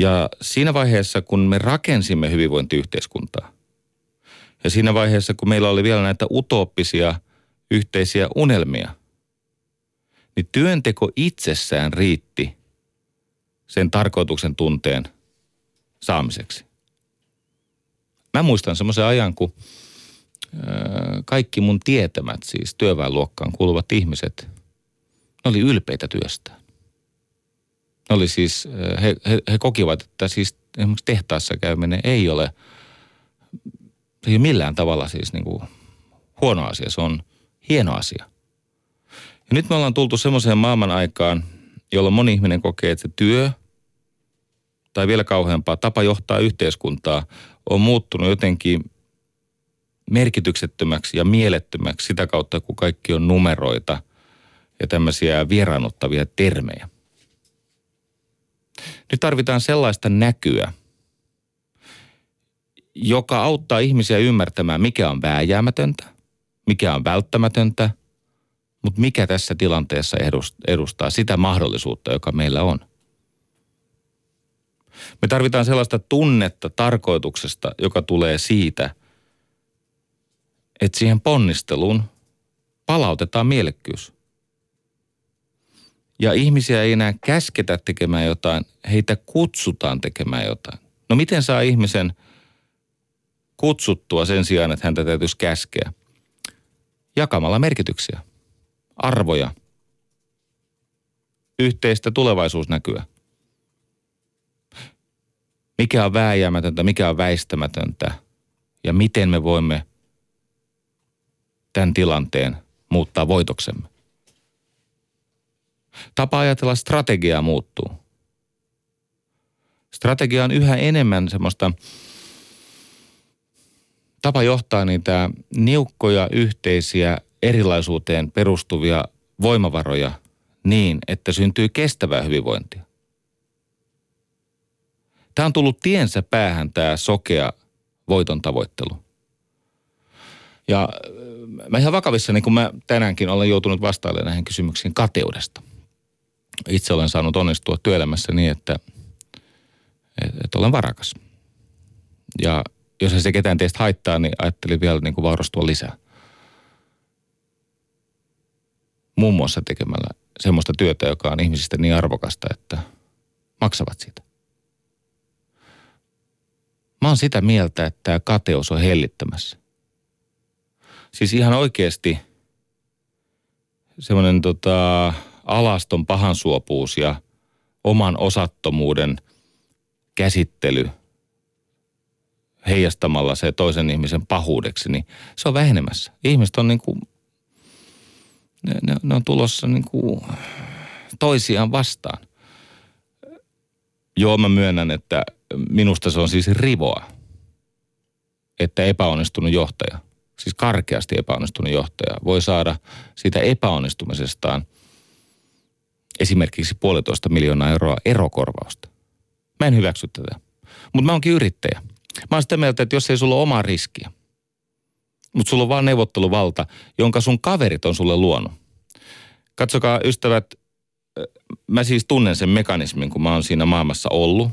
Ja siinä vaiheessa, kun me rakensimme hyvinvointiyhteiskuntaa, ja siinä vaiheessa, kun meillä oli vielä näitä utooppisia yhteisiä unelmia, niin työnteko itsessään riitti sen tarkoituksen tunteen saamiseksi. Mä muistan semmoisen ajan, kun kaikki mun tietämät, siis työväenluokkaan kuuluvat ihmiset, ne oli ylpeitä työstä. Oli siis, he, he, he kokivat, että siis esimerkiksi tehtaassa käyminen ei ole, ei ole millään tavalla siis niin kuin huono asia, se on hieno asia. Ja nyt me ollaan tultu semmoiseen maailman aikaan, jolloin moni ihminen kokee, että työ tai vielä kauheampaa tapa johtaa yhteiskuntaa on muuttunut jotenkin merkityksettömäksi ja mielettömäksi sitä kautta, kun kaikki on numeroita ja tämmöisiä vieraannuttavia termejä. Nyt tarvitaan sellaista näkyä, joka auttaa ihmisiä ymmärtämään, mikä on vääjäämätöntä, mikä on välttämätöntä – mutta mikä tässä tilanteessa edustaa sitä mahdollisuutta, joka meillä on? Me tarvitaan sellaista tunnetta tarkoituksesta, joka tulee siitä, että siihen ponnisteluun palautetaan mielekkyys. Ja ihmisiä ei enää käsketä tekemään jotain, heitä kutsutaan tekemään jotain. No miten saa ihmisen kutsuttua sen sijaan, että häntä täytyisi käskeä? Jakamalla merkityksiä arvoja, yhteistä tulevaisuusnäkyä. Mikä on vääjäämätöntä, mikä on väistämätöntä ja miten me voimme tämän tilanteen muuttaa voitoksemme. Tapa ajatella strategiaa muuttuu. Strategia on yhä enemmän semmoista tapa johtaa niitä niukkoja yhteisiä erilaisuuteen perustuvia voimavaroja niin, että syntyy kestävää hyvinvointia. Tämä on tullut tiensä päähän tämä sokea voiton tavoittelu. Ja mä ihan vakavissa, niin kun mä tänäänkin olen joutunut vastailemaan näihin kysymyksiin kateudesta. Itse olen saanut onnistua työelämässä niin, että, että olen varakas. Ja jos ei se ketään teistä haittaa, niin ajattelin vielä niin kuin vaurastua lisää. Muun muassa tekemällä semmoista työtä, joka on ihmisistä niin arvokasta, että maksavat siitä. Mä oon sitä mieltä, että tämä kateus on hellittämässä. Siis ihan oikeasti semmoinen tota, alaston pahansuopuus ja oman osattomuuden käsittely heijastamalla se toisen ihmisen pahuudeksi, niin se on vähenemässä. Ihmiset on niin kuin, ne, ne, ne on tulossa niin kuin toisiaan vastaan. Joo, mä myönnän, että minusta se on siis rivoa, että epäonnistunut johtaja, siis karkeasti epäonnistunut johtaja, voi saada siitä epäonnistumisestaan esimerkiksi puolitoista miljoonaa euroa erokorvausta. Mä en hyväksy tätä. Mutta mä oonkin yrittäjä. Mä oon sitä mieltä, että jos ei sulla ole omaa riskiä, mutta sulla on vaan neuvotteluvalta, jonka sun kaverit on sulle luonut. Katsokaa ystävät, mä siis tunnen sen mekanismin, kun mä oon siinä maailmassa ollut.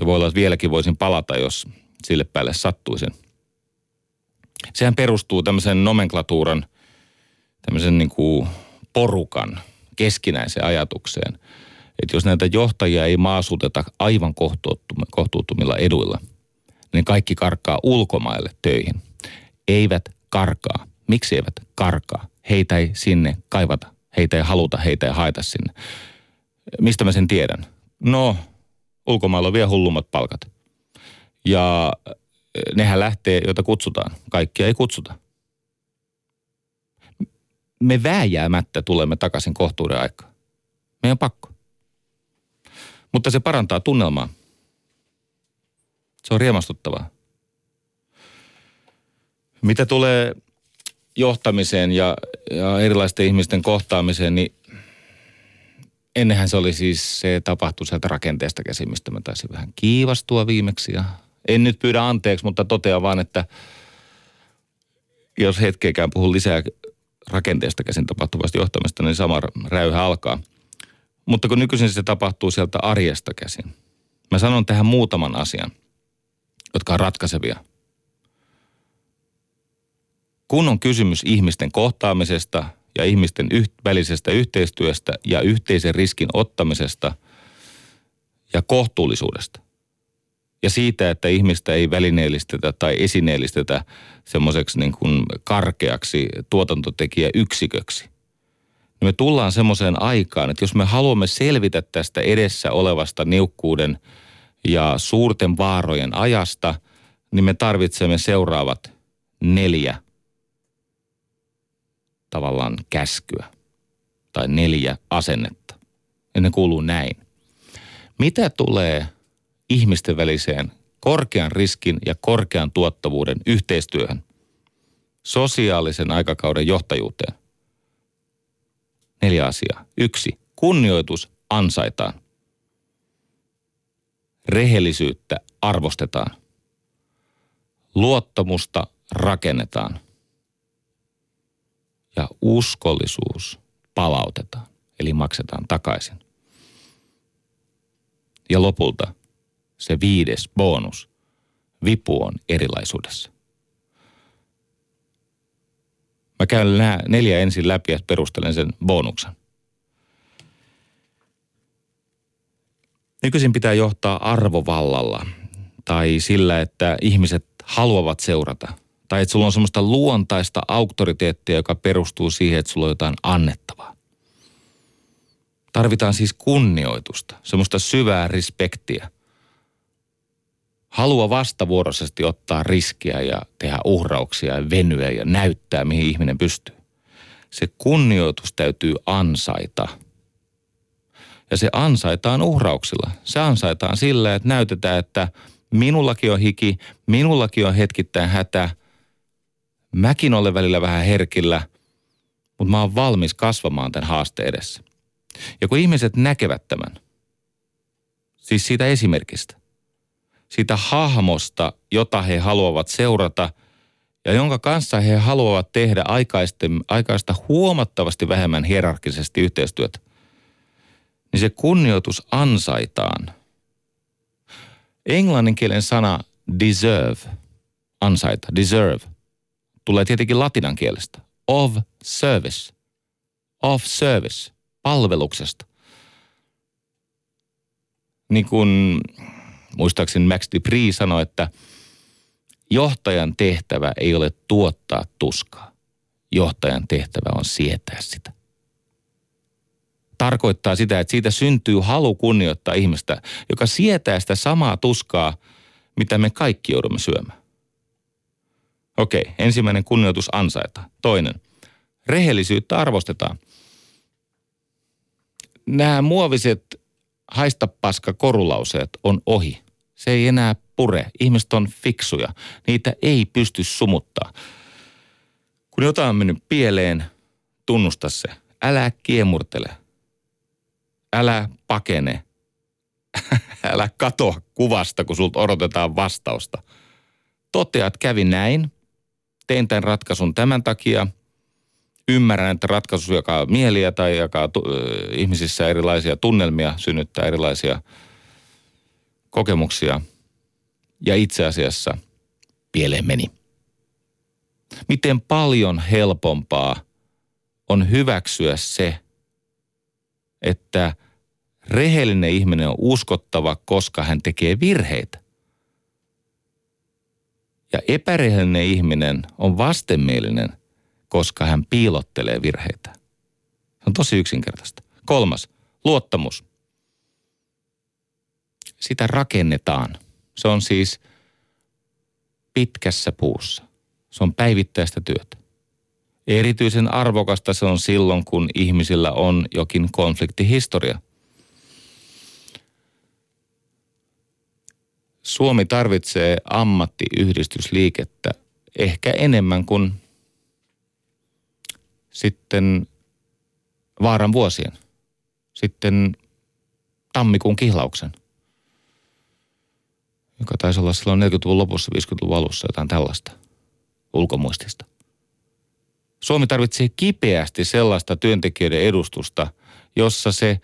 Ja voi olla, että vieläkin voisin palata, jos sille päälle sattuisin. Sehän perustuu tämmöisen nomenklatuuran, tämmöisen niin kuin porukan keskinäiseen ajatukseen. Että jos näitä johtajia ei maasuteta aivan kohtuuttomilla eduilla, niin kaikki karkaa ulkomaille töihin. Eivät karkaa. Miksi eivät karkaa? Heitä ei sinne kaivata heitä ei haluta, heitä ei haeta sinne. Mistä mä sen tiedän? No, ulkomailla on vielä hullummat palkat. Ja eh, nehän lähtee, joita kutsutaan. Kaikkia ei kutsuta. Me vääjäämättä tulemme takaisin kohtuuden aikaan. Meidän on pakko. Mutta se parantaa tunnelmaa. Se on riemastuttavaa. Mitä tulee johtamiseen ja, ja erilaisten ihmisten kohtaamiseen, niin ennenhän se oli siis, se tapahtui sieltä rakenteesta käsin, mistä mä taisin vähän kiivastua viimeksi. Ja en nyt pyydä anteeksi, mutta totean vaan, että jos hetkeäkään puhun lisää rakenteesta käsin tapahtuvasta johtamista, niin sama räyhä alkaa. Mutta kun nykyisin se tapahtuu sieltä arjesta käsin. Mä sanon tähän muutaman asian, jotka on ratkaisevia – kun on kysymys ihmisten kohtaamisesta ja ihmisten yht- välisestä yhteistyöstä ja yhteisen riskin ottamisesta ja kohtuullisuudesta. Ja siitä, että ihmistä ei välineellistetä tai esineellistetä semmoiseksi niin kuin karkeaksi tuotantotekijäyksiköksi. Niin me tullaan semmoiseen aikaan, että jos me haluamme selvitä tästä edessä olevasta niukkuuden ja suurten vaarojen ajasta, niin me tarvitsemme seuraavat neljä tavallaan käskyä tai neljä asennetta. Ja ne kuuluu näin. Mitä tulee ihmisten väliseen korkean riskin ja korkean tuottavuuden yhteistyöhön, sosiaalisen aikakauden johtajuuteen? Neljä asiaa. Yksi. Kunnioitus ansaitaan. Rehellisyyttä arvostetaan. Luottamusta rakennetaan ja uskollisuus palautetaan, eli maksetaan takaisin. Ja lopulta se viides bonus, vipu on erilaisuudessa. Mä käyn nämä neljä ensin läpi ja perustelen sen bonuksen. Nykyisin pitää johtaa arvovallalla tai sillä, että ihmiset haluavat seurata – tai että sulla on semmoista luontaista auktoriteettia, joka perustuu siihen, että sulla on jotain annettavaa. Tarvitaan siis kunnioitusta, semmoista syvää respektiä. Halua vastavuoroisesti ottaa riskiä ja tehdä uhrauksia ja venyä ja näyttää, mihin ihminen pystyy. Se kunnioitus täytyy ansaita. Ja se ansaitaan uhrauksilla. Se ansaitaan sillä, että näytetään, että minullakin on hiki, minullakin on hetkittäin hätä – Mäkin olen välillä vähän herkillä, mutta mä oon valmis kasvamaan tämän haasteen edessä. Ja kun ihmiset näkevät tämän, siis siitä esimerkistä, siitä hahmosta, jota he haluavat seurata ja jonka kanssa he haluavat tehdä aikaista huomattavasti vähemmän hierarkisesti yhteistyötä, niin se kunnioitus ansaitaan. Englannin kielen sana deserve, ansaita, deserve, tulee tietenkin latinan kielestä. Of service, of service, palveluksesta. Niin kuin muistaakseni Max Dupree sanoi, että johtajan tehtävä ei ole tuottaa tuskaa. Johtajan tehtävä on sietää sitä tarkoittaa sitä, että siitä syntyy halu kunnioittaa ihmistä, joka sietää sitä samaa tuskaa, mitä me kaikki joudumme syömään. Okei, ensimmäinen kunnioitus ansaita. Toinen, rehellisyyttä arvostetaan. Nämä muoviset haista paska korulauseet on ohi. Se ei enää pure. Ihmiset on fiksuja. Niitä ei pysty sumuttaa. Kun jotain on mennyt pieleen, tunnusta se. Älä kiemurtele älä pakene. [LAUGHS] älä katoa kuvasta, kun sulta odotetaan vastausta. Totea, että kävi näin. Tein tämän ratkaisun tämän takia. Ymmärrän, että ratkaisu jakaa mieliä tai jakaa tu- ihmisissä erilaisia tunnelmia, synnyttää erilaisia kokemuksia. Ja itse asiassa pieleen meni. Miten paljon helpompaa on hyväksyä se, että – Rehellinen ihminen on uskottava, koska hän tekee virheitä. Ja epärehellinen ihminen on vastenmielinen, koska hän piilottelee virheitä. Se on tosi yksinkertaista. Kolmas, luottamus. Sitä rakennetaan. Se on siis pitkässä puussa. Se on päivittäistä työtä. Erityisen arvokasta se on silloin, kun ihmisillä on jokin konfliktihistoria. Suomi tarvitsee ammattiyhdistysliikettä ehkä enemmän kuin sitten vaaran vuosien, sitten tammikuun kihlauksen, joka taisi olla silloin 40-luvun lopussa, 50-luvun alussa jotain tällaista ulkomuistista. Suomi tarvitsee kipeästi sellaista työntekijöiden edustusta, jossa se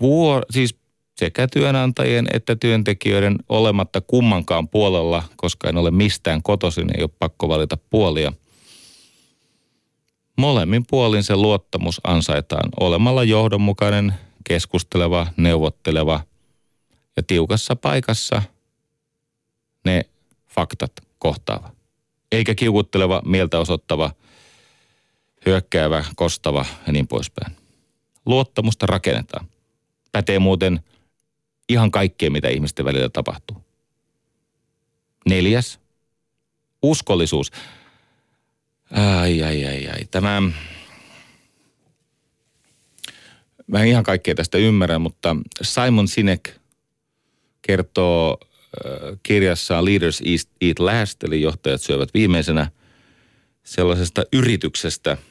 vuor, siis sekä työnantajien että työntekijöiden olematta kummankaan puolella, koska en ole mistään kotoisin, ei ole pakko valita puolia. Molemmin puolin se luottamus ansaitaan olemalla johdonmukainen, keskusteleva, neuvotteleva ja tiukassa paikassa ne faktat kohtaava. Eikä kiukutteleva, mieltä osoittava, hyökkäävä, kostava ja niin poispäin. Luottamusta rakennetaan. Pätee muuten – ihan kaikkea, mitä ihmisten välillä tapahtuu. Neljäs, uskollisuus. Ai, ai, ai, ai. Tämä, mä en ihan kaikkea tästä ymmärrä, mutta Simon Sinek kertoo kirjassaan Leaders Eat Last, eli johtajat syövät viimeisenä, sellaisesta yrityksestä [LAUGHS] –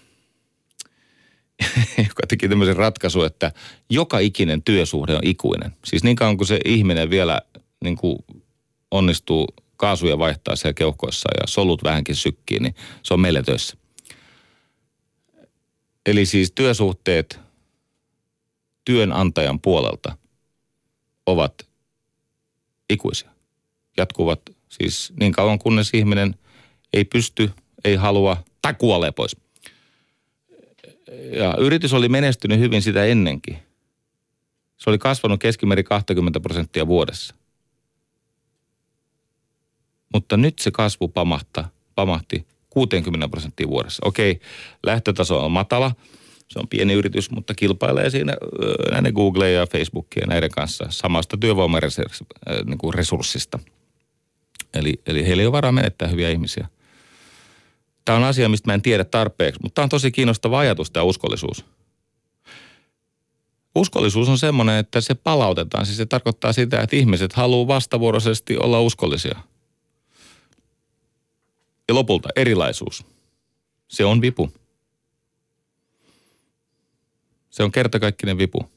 joka teki tämmöisen ratkaisun, että joka ikinen työsuhde on ikuinen. Siis niin kauan kuin se ihminen vielä niin kuin onnistuu kaasuja vaihtaa siellä keuhkoissa ja solut vähänkin sykkii, niin se on meille töissä. Eli siis työsuhteet työnantajan puolelta ovat ikuisia. Jatkuvat siis niin kauan kunnes ihminen ei pysty, ei halua tai kuolee pois – ja yritys oli menestynyt hyvin sitä ennenkin. Se oli kasvanut keskimäärin 20 prosenttia vuodessa. Mutta nyt se kasvu pamahti 60 prosenttia vuodessa. Okei, lähtötaso on matala. Se on pieni yritys, mutta kilpailee siinä näiden Google ja Facebookia ja näiden kanssa samasta työvoimaresurssista. Eli, eli heillä ei ole varaa menettää hyviä ihmisiä. Tämä on asia, mistä mä en tiedä tarpeeksi, mutta tämä on tosi kiinnostava ajatus, tämä uskollisuus. Uskollisuus on semmoinen, että se palautetaan. Siis se tarkoittaa sitä, että ihmiset haluaa vastavuoroisesti olla uskollisia. Ja lopulta erilaisuus. Se on vipu. Se on kertakaikkinen vipu.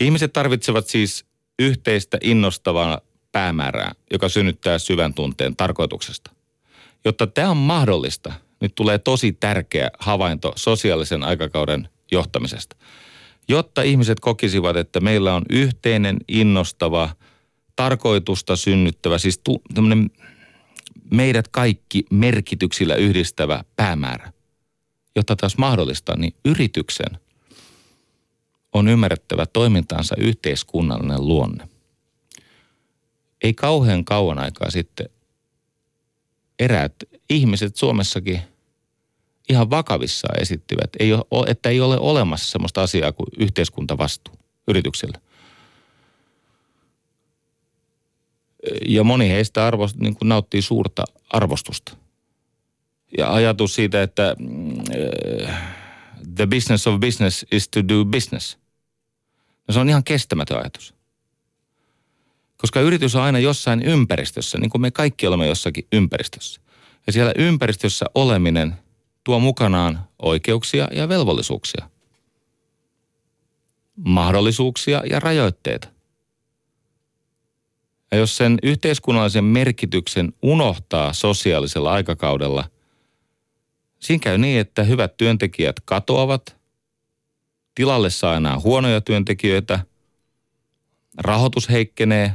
Ihmiset tarvitsevat siis yhteistä innostavaa päämäärää, joka synnyttää syvän tunteen tarkoituksesta. Jotta tämä on mahdollista, nyt tulee tosi tärkeä havainto sosiaalisen aikakauden johtamisesta. jotta ihmiset kokisivat, että meillä on yhteinen, innostava, tarkoitusta synnyttävä, siis tu, meidät kaikki merkityksillä yhdistävä päämäärä. Jotta taas mahdollista, niin yrityksen on ymmärrettävä toimintaansa yhteiskunnallinen luonne. Ei kauhean kauan aikaa sitten eräät ihmiset Suomessakin ihan vakavissaan esittivät, että ei ole olemassa sellaista asiaa kuin yhteiskuntavastuu yrityksellä. Ja moni heistä arvost, niin nauttii suurta arvostusta. Ja ajatus siitä, että the business of business is to do business. No se on ihan kestämätön ajatus. Koska yritys on aina jossain ympäristössä, niin kuin me kaikki olemme jossakin ympäristössä. Ja siellä ympäristössä oleminen tuo mukanaan oikeuksia ja velvollisuuksia. Mahdollisuuksia ja rajoitteita. Ja jos sen yhteiskunnallisen merkityksen unohtaa sosiaalisella aikakaudella, siinä käy niin, että hyvät työntekijät katoavat, tilalle saa enää huonoja työntekijöitä, rahoitus heikkenee,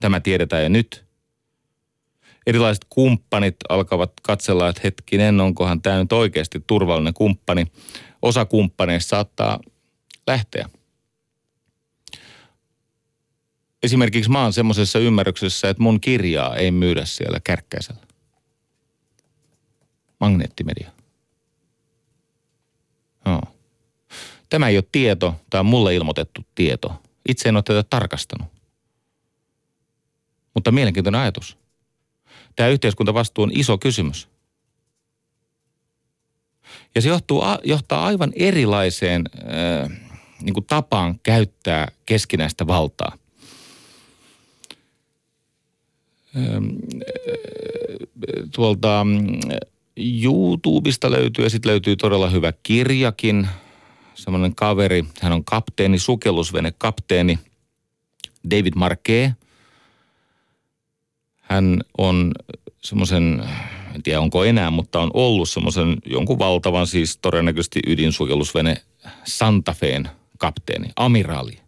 tämä tiedetään jo nyt. Erilaiset kumppanit alkavat katsella, että hetkinen, onkohan tämä nyt oikeasti turvallinen kumppani. Osa kumppaneista saattaa lähteä – Esimerkiksi mä oon semmoisessa ymmärryksessä, että mun kirjaa ei myydä siellä kärkkäisellä. Magneettimedia. No. Tämä ei ole tieto, tämä on mulle ilmoitettu tieto. Itse en ole tätä tarkastanut. Mutta mielenkiintoinen ajatus. Tämä yhteiskuntavastuu on iso kysymys. Ja se johtuu, johtaa aivan erilaiseen äh, niin kuin tapaan käyttää keskinäistä valtaa. tuolta mm, YouTubesta löytyy ja sitten löytyy todella hyvä kirjakin. Semmoinen kaveri, hän on kapteeni, sukellusvene kapteeni David Marquet. Hän on semmoisen, en tiedä onko enää, mutta on ollut semmoisen jonkun valtavan siis todennäköisesti ydinsukellusvene Santa Feen kapteeni, amiraali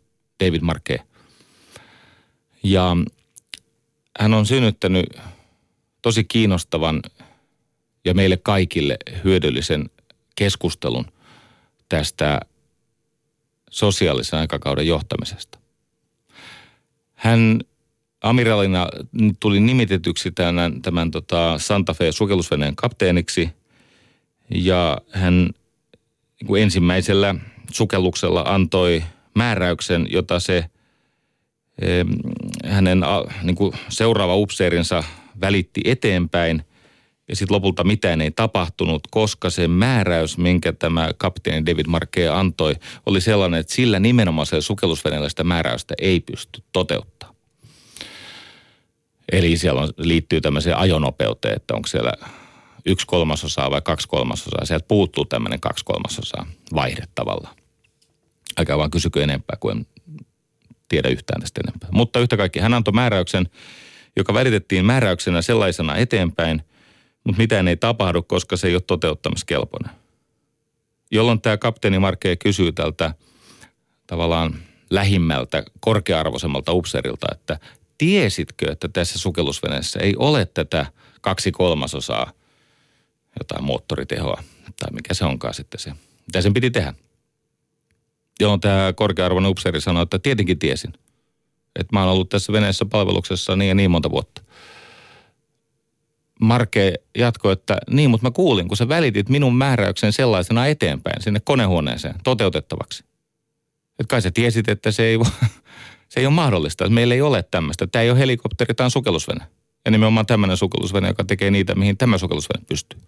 David Marquet. Ja hän on synnyttänyt tosi kiinnostavan ja meille kaikille hyödyllisen keskustelun tästä sosiaalisen aikakauden johtamisesta. Hän amiraalina tuli nimitetyksi tämän, tämän tota Santa Fe sukellusveneen kapteeniksi ja hän niin ensimmäisellä sukelluksella antoi määräyksen, jota se – hänen niin kuin seuraava upseerinsa välitti eteenpäin ja sitten lopulta mitään ei tapahtunut, koska se määräys, minkä tämä kapteeni David Markea antoi, oli sellainen, että sillä nimenomaisella sukellusveneellä sitä määräystä ei pysty toteuttaa. Eli siellä on, liittyy tämmöiseen ajonopeuteen, että onko siellä yksi kolmasosaa vai kaksi kolmasosaa. Sieltä puuttuu tämmöinen kaksi kolmasosaa vaihde tavallaan. Aika vaan kysykö enempää kuin tiedä yhtään tästä enempää. Mutta yhtä kaikki hän antoi määräyksen, joka välitettiin määräyksenä sellaisena eteenpäin, mutta mitään ei tapahdu, koska se ei ole toteuttamiskelpoinen. Jolloin tämä kapteeni Markee kysyy tältä tavallaan lähimmältä, korkea-arvoisemmalta upseerilta, että tiesitkö, että tässä sukellusveneessä ei ole tätä kaksi kolmasosaa jotain moottoritehoa, tai mikä se onkaan sitten se. Mitä sen piti tehdä? Joo, tämä korkea-arvoinen upseeri sanoi, että tietenkin tiesin. Että mä oon ollut tässä veneessä palveluksessa niin ja niin monta vuotta. Marke jatkoi, että niin, mutta mä kuulin, kun sä välitit minun määräyksen sellaisena eteenpäin sinne konehuoneeseen toteutettavaksi. Että kai sä tiesit, että se ei, [LAUGHS] se ei ole mahdollista. Meillä ei ole tämmöistä. Tämä ei ole helikopteri, tämä on sukellusvene. Ja nimenomaan tämmöinen sukellusvene, joka tekee niitä, mihin tämä sukellusvene pystyy.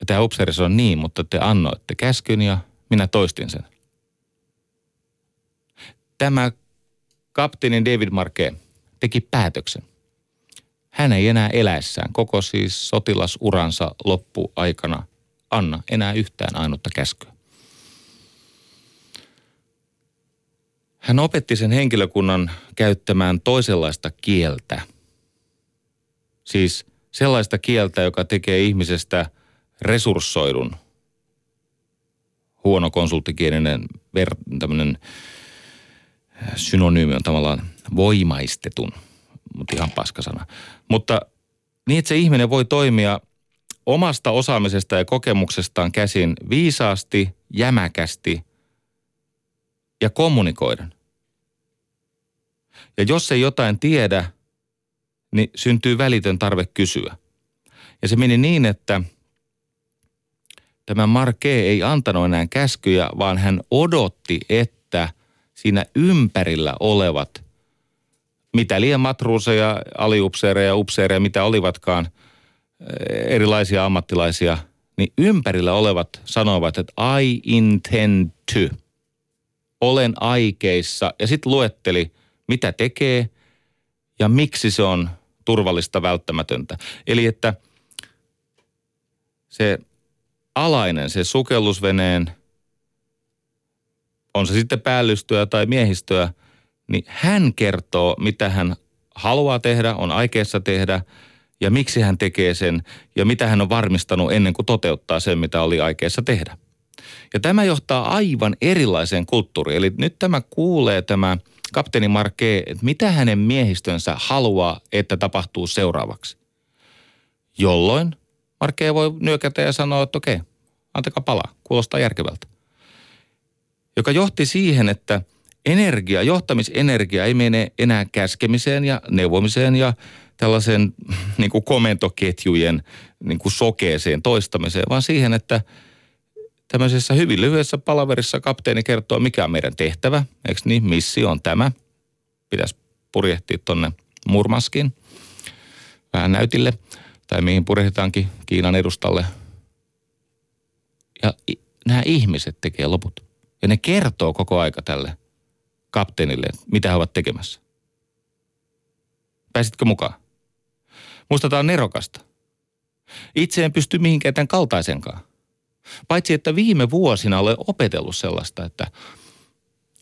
Ja tämä upseeri sanoi niin, mutta te annoitte käskyn ja minä toistin sen. Tämä kapteeni David Marke teki päätöksen. Hän ei enää eläessään koko siis sotilasuransa loppuaikana anna enää yhtään ainutta käskyä. Hän opetti sen henkilökunnan käyttämään toisenlaista kieltä. Siis sellaista kieltä, joka tekee ihmisestä – resurssoidun, huono konsulttikielinen ver, tämmöinen synonyymi on tavallaan voimaistetun, mutta ihan paskasana. Mutta niin, että se ihminen voi toimia omasta osaamisesta ja kokemuksestaan käsin viisaasti, jämäkästi ja kommunikoiden. Ja jos ei jotain tiedä, niin syntyy välitön tarve kysyä. Ja se meni niin, että tämä Marke ei antanut enää käskyjä, vaan hän odotti, että siinä ympärillä olevat, mitä liian matruuseja, aliupseereja, upseereja, mitä olivatkaan, eh, erilaisia ammattilaisia, niin ympärillä olevat sanoivat, että I intend to. Olen aikeissa. Ja sitten luetteli, mitä tekee ja miksi se on turvallista, välttämätöntä. Eli että se alainen, se sukellusveneen, on se sitten päällystyä tai miehistöä, niin hän kertoo, mitä hän haluaa tehdä, on aikeessa tehdä ja miksi hän tekee sen ja mitä hän on varmistanut ennen kuin toteuttaa sen, mitä oli aikeessa tehdä. Ja tämä johtaa aivan erilaiseen kulttuuriin. Eli nyt tämä kuulee tämä kapteeni Marke, että mitä hänen miehistönsä haluaa, että tapahtuu seuraavaksi. Jolloin Marke voi nyökätä ja sanoa, että okei, antakaa palaa, kuulostaa järkevältä. Joka johti siihen, että energia, johtamisenergia ei mene enää käskemiseen ja neuvomiseen ja tällaisen niin kuin komentoketjujen niin kuin sokeeseen toistamiseen, vaan siihen, että tämmöisessä hyvin lyhyessä palaverissa kapteeni kertoo, mikä on meidän tehtävä, eikö niin, missio on tämä. Pitäisi purjehtia tonne Murmaskin vähän näytille, tai mihin purjehtitaankin Kiinan edustalle. Ja nämä ihmiset tekee loput. Ja ne kertoo koko aika tälle kapteenille, mitä he ovat tekemässä. Pääsitkö mukaan? Musta tämä on nerokasta. Itse en pysty mihinkään tämän kaltaisenkaan. Paitsi, että viime vuosina olen opetellut sellaista, että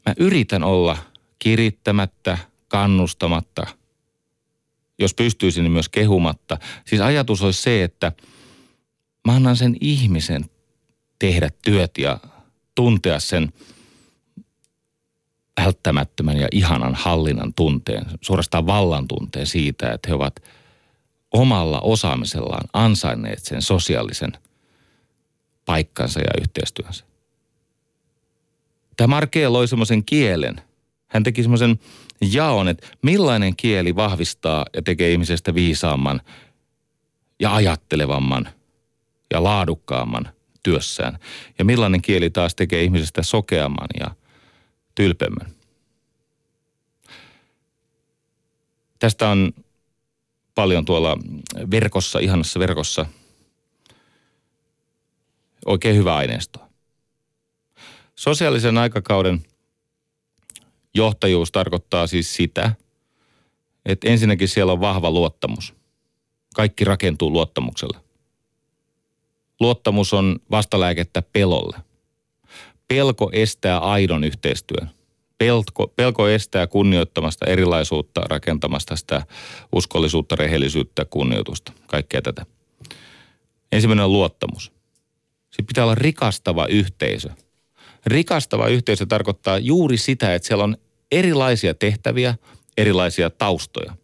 mä yritän olla kirittämättä, kannustamatta, jos pystyisin niin myös kehumatta. Siis ajatus olisi se, että mä annan sen ihmisen tehdä työt ja tuntea sen välttämättömän ja ihanan hallinnan tunteen, suorastaan vallan tunteen siitä, että he ovat omalla osaamisellaan ansainneet sen sosiaalisen paikkansa ja yhteistyönsä. Tämä Markea loi semmoisen kielen. Hän teki semmoisen jaon, että millainen kieli vahvistaa ja tekee ihmisestä viisaamman ja ajattelevamman ja laadukkaamman työssään. Ja millainen kieli taas tekee ihmisestä sokeamman ja tylpemmän. Tästä on paljon tuolla verkossa, ihanassa verkossa, oikein hyvä aineisto. Sosiaalisen aikakauden johtajuus tarkoittaa siis sitä, että ensinnäkin siellä on vahva luottamus. Kaikki rakentuu luottamuksella. Luottamus on vastalääkettä pelolle. Pelko estää aidon yhteistyön. Pelko, pelko estää kunnioittamasta erilaisuutta, rakentamasta sitä uskollisuutta, rehellisyyttä, kunnioitusta, kaikkea tätä. Ensimmäinen on luottamus. Sitten pitää olla rikastava yhteisö. Rikastava yhteisö tarkoittaa juuri sitä, että siellä on erilaisia tehtäviä, erilaisia taustoja.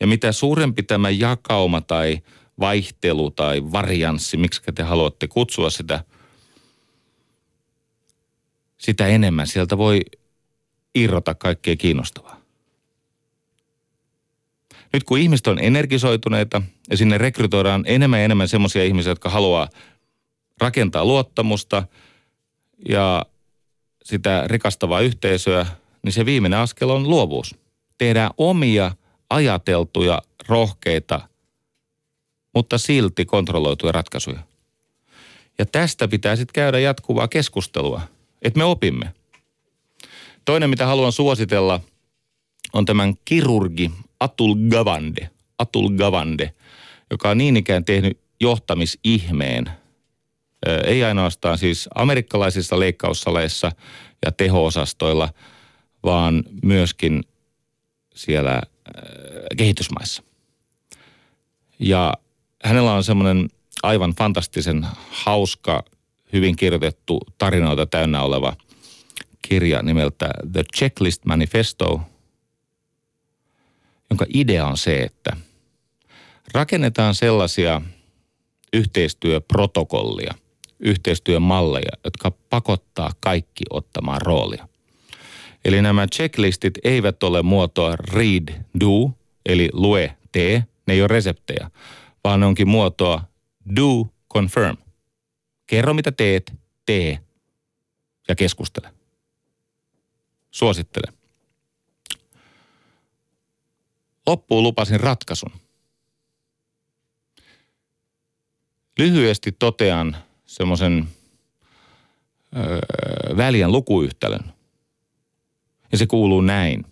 Ja mitä suurempi tämä jakauma tai vaihtelu tai varianssi, miksi te haluatte kutsua sitä, sitä enemmän sieltä voi irrota kaikkea kiinnostavaa. Nyt kun ihmiset on energisoituneita ja sinne rekrytoidaan enemmän ja enemmän semmoisia ihmisiä, jotka haluaa rakentaa luottamusta ja sitä rikastavaa yhteisöä, niin se viimeinen askel on luovuus. Tehdään omia ajateltuja, rohkeita, mutta silti kontrolloituja ratkaisuja. Ja tästä pitää sitten käydä jatkuvaa keskustelua, että me opimme. Toinen, mitä haluan suositella, on tämän kirurgi Atul Gavande. Atul Gavande, joka on niin ikään tehnyt johtamisihmeen. Ei ainoastaan siis amerikkalaisissa leikkaussaleissa ja teho-osastoilla, vaan myöskin siellä kehitysmaissa. Ja hänellä on semmoinen aivan fantastisen hauska, hyvin kirjoitettu tarinoita täynnä oleva kirja nimeltä The Checklist Manifesto, jonka idea on se, että rakennetaan sellaisia yhteistyöprotokollia, yhteistyömalleja, jotka pakottaa kaikki ottamaan roolia. Eli nämä checklistit eivät ole muotoa read, do, eli lue, tee, ne ei ole reseptejä, vaan ne onkin muotoa do, confirm. Kerro mitä teet, tee ja keskustele. Suosittele. Loppuun lupasin ratkaisun. Lyhyesti totean semmoisen öö, väliän lukuyhtälön. Ja se kuuluu näin.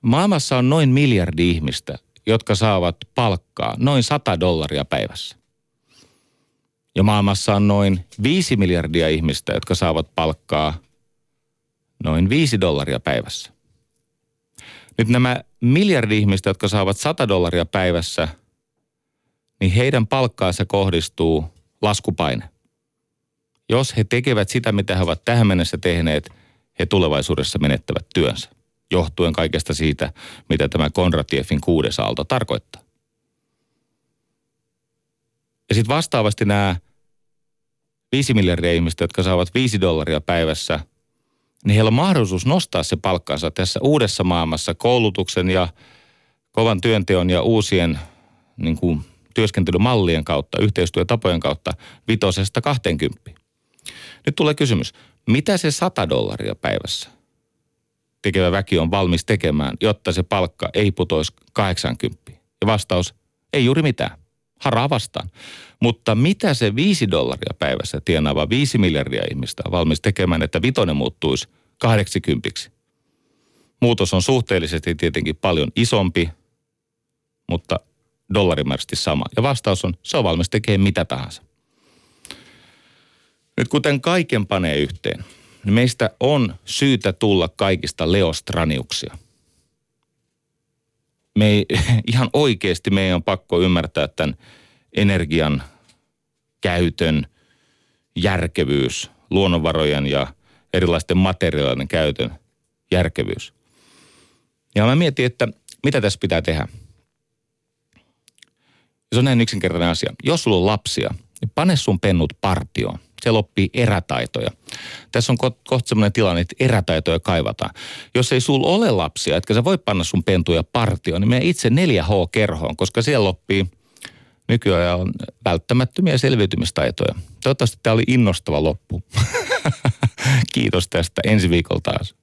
Maailmassa on noin miljardi ihmistä, jotka saavat palkkaa noin 100 dollaria päivässä. Ja maailmassa on noin 5 miljardia ihmistä, jotka saavat palkkaa noin 5 dollaria päivässä. Nyt nämä miljardi ihmistä, jotka saavat 100 dollaria päivässä, niin heidän palkkaansa kohdistuu laskupaine. Jos he tekevät sitä, mitä he ovat tähän mennessä tehneet, he tulevaisuudessa menettävät työnsä, johtuen kaikesta siitä, mitä tämä Konratiefin kuudes aalto tarkoittaa. Ja sitten vastaavasti nämä 5 miljardia ihmistä, jotka saavat 5 dollaria päivässä, niin heillä on mahdollisuus nostaa se palkkansa tässä uudessa maailmassa koulutuksen ja kovan työnteon ja uusien niin kuin, työskentelymallien kautta, yhteistyötapojen kautta vitosesta 20. Nyt tulee kysymys, mitä se 100 dollaria päivässä tekevä väki on valmis tekemään, jotta se palkka ei putoisi 80? Ja vastaus, ei juuri mitään. Haraa vastaan. Mutta mitä se 5 dollaria päivässä tienaava 5 miljardia ihmistä on valmis tekemään, että vitonen muuttuisi 80? Muutos on suhteellisesti tietenkin paljon isompi, mutta dollarimääräisesti sama. Ja vastaus on, se on valmis tekemään mitä tahansa. Nyt kuten kaiken panee yhteen, niin meistä on syytä tulla kaikista leostraniuksia. Me ei, [LAUGHS] ihan oikeasti meidän on pakko ymmärtää tämän energian käytön järkevyys, luonnonvarojen ja erilaisten materiaalien käytön järkevyys. Ja mä mietin, että mitä tässä pitää tehdä. Se on näin yksinkertainen asia. Jos sulla on lapsia, niin pane sun pennut partioon se loppii erätaitoja. Tässä on ko- kohta sellainen tilanne, että erätaitoja kaivataan. Jos ei sulla ole lapsia, etkä sä voi panna sun pentuja partioon, niin mene itse 4H-kerhoon, koska siellä loppii nykyään on välttämättömiä selviytymistaitoja. Toivottavasti tämä oli innostava loppu. [LAUGHS] Kiitos tästä. Ensi viikolla taas.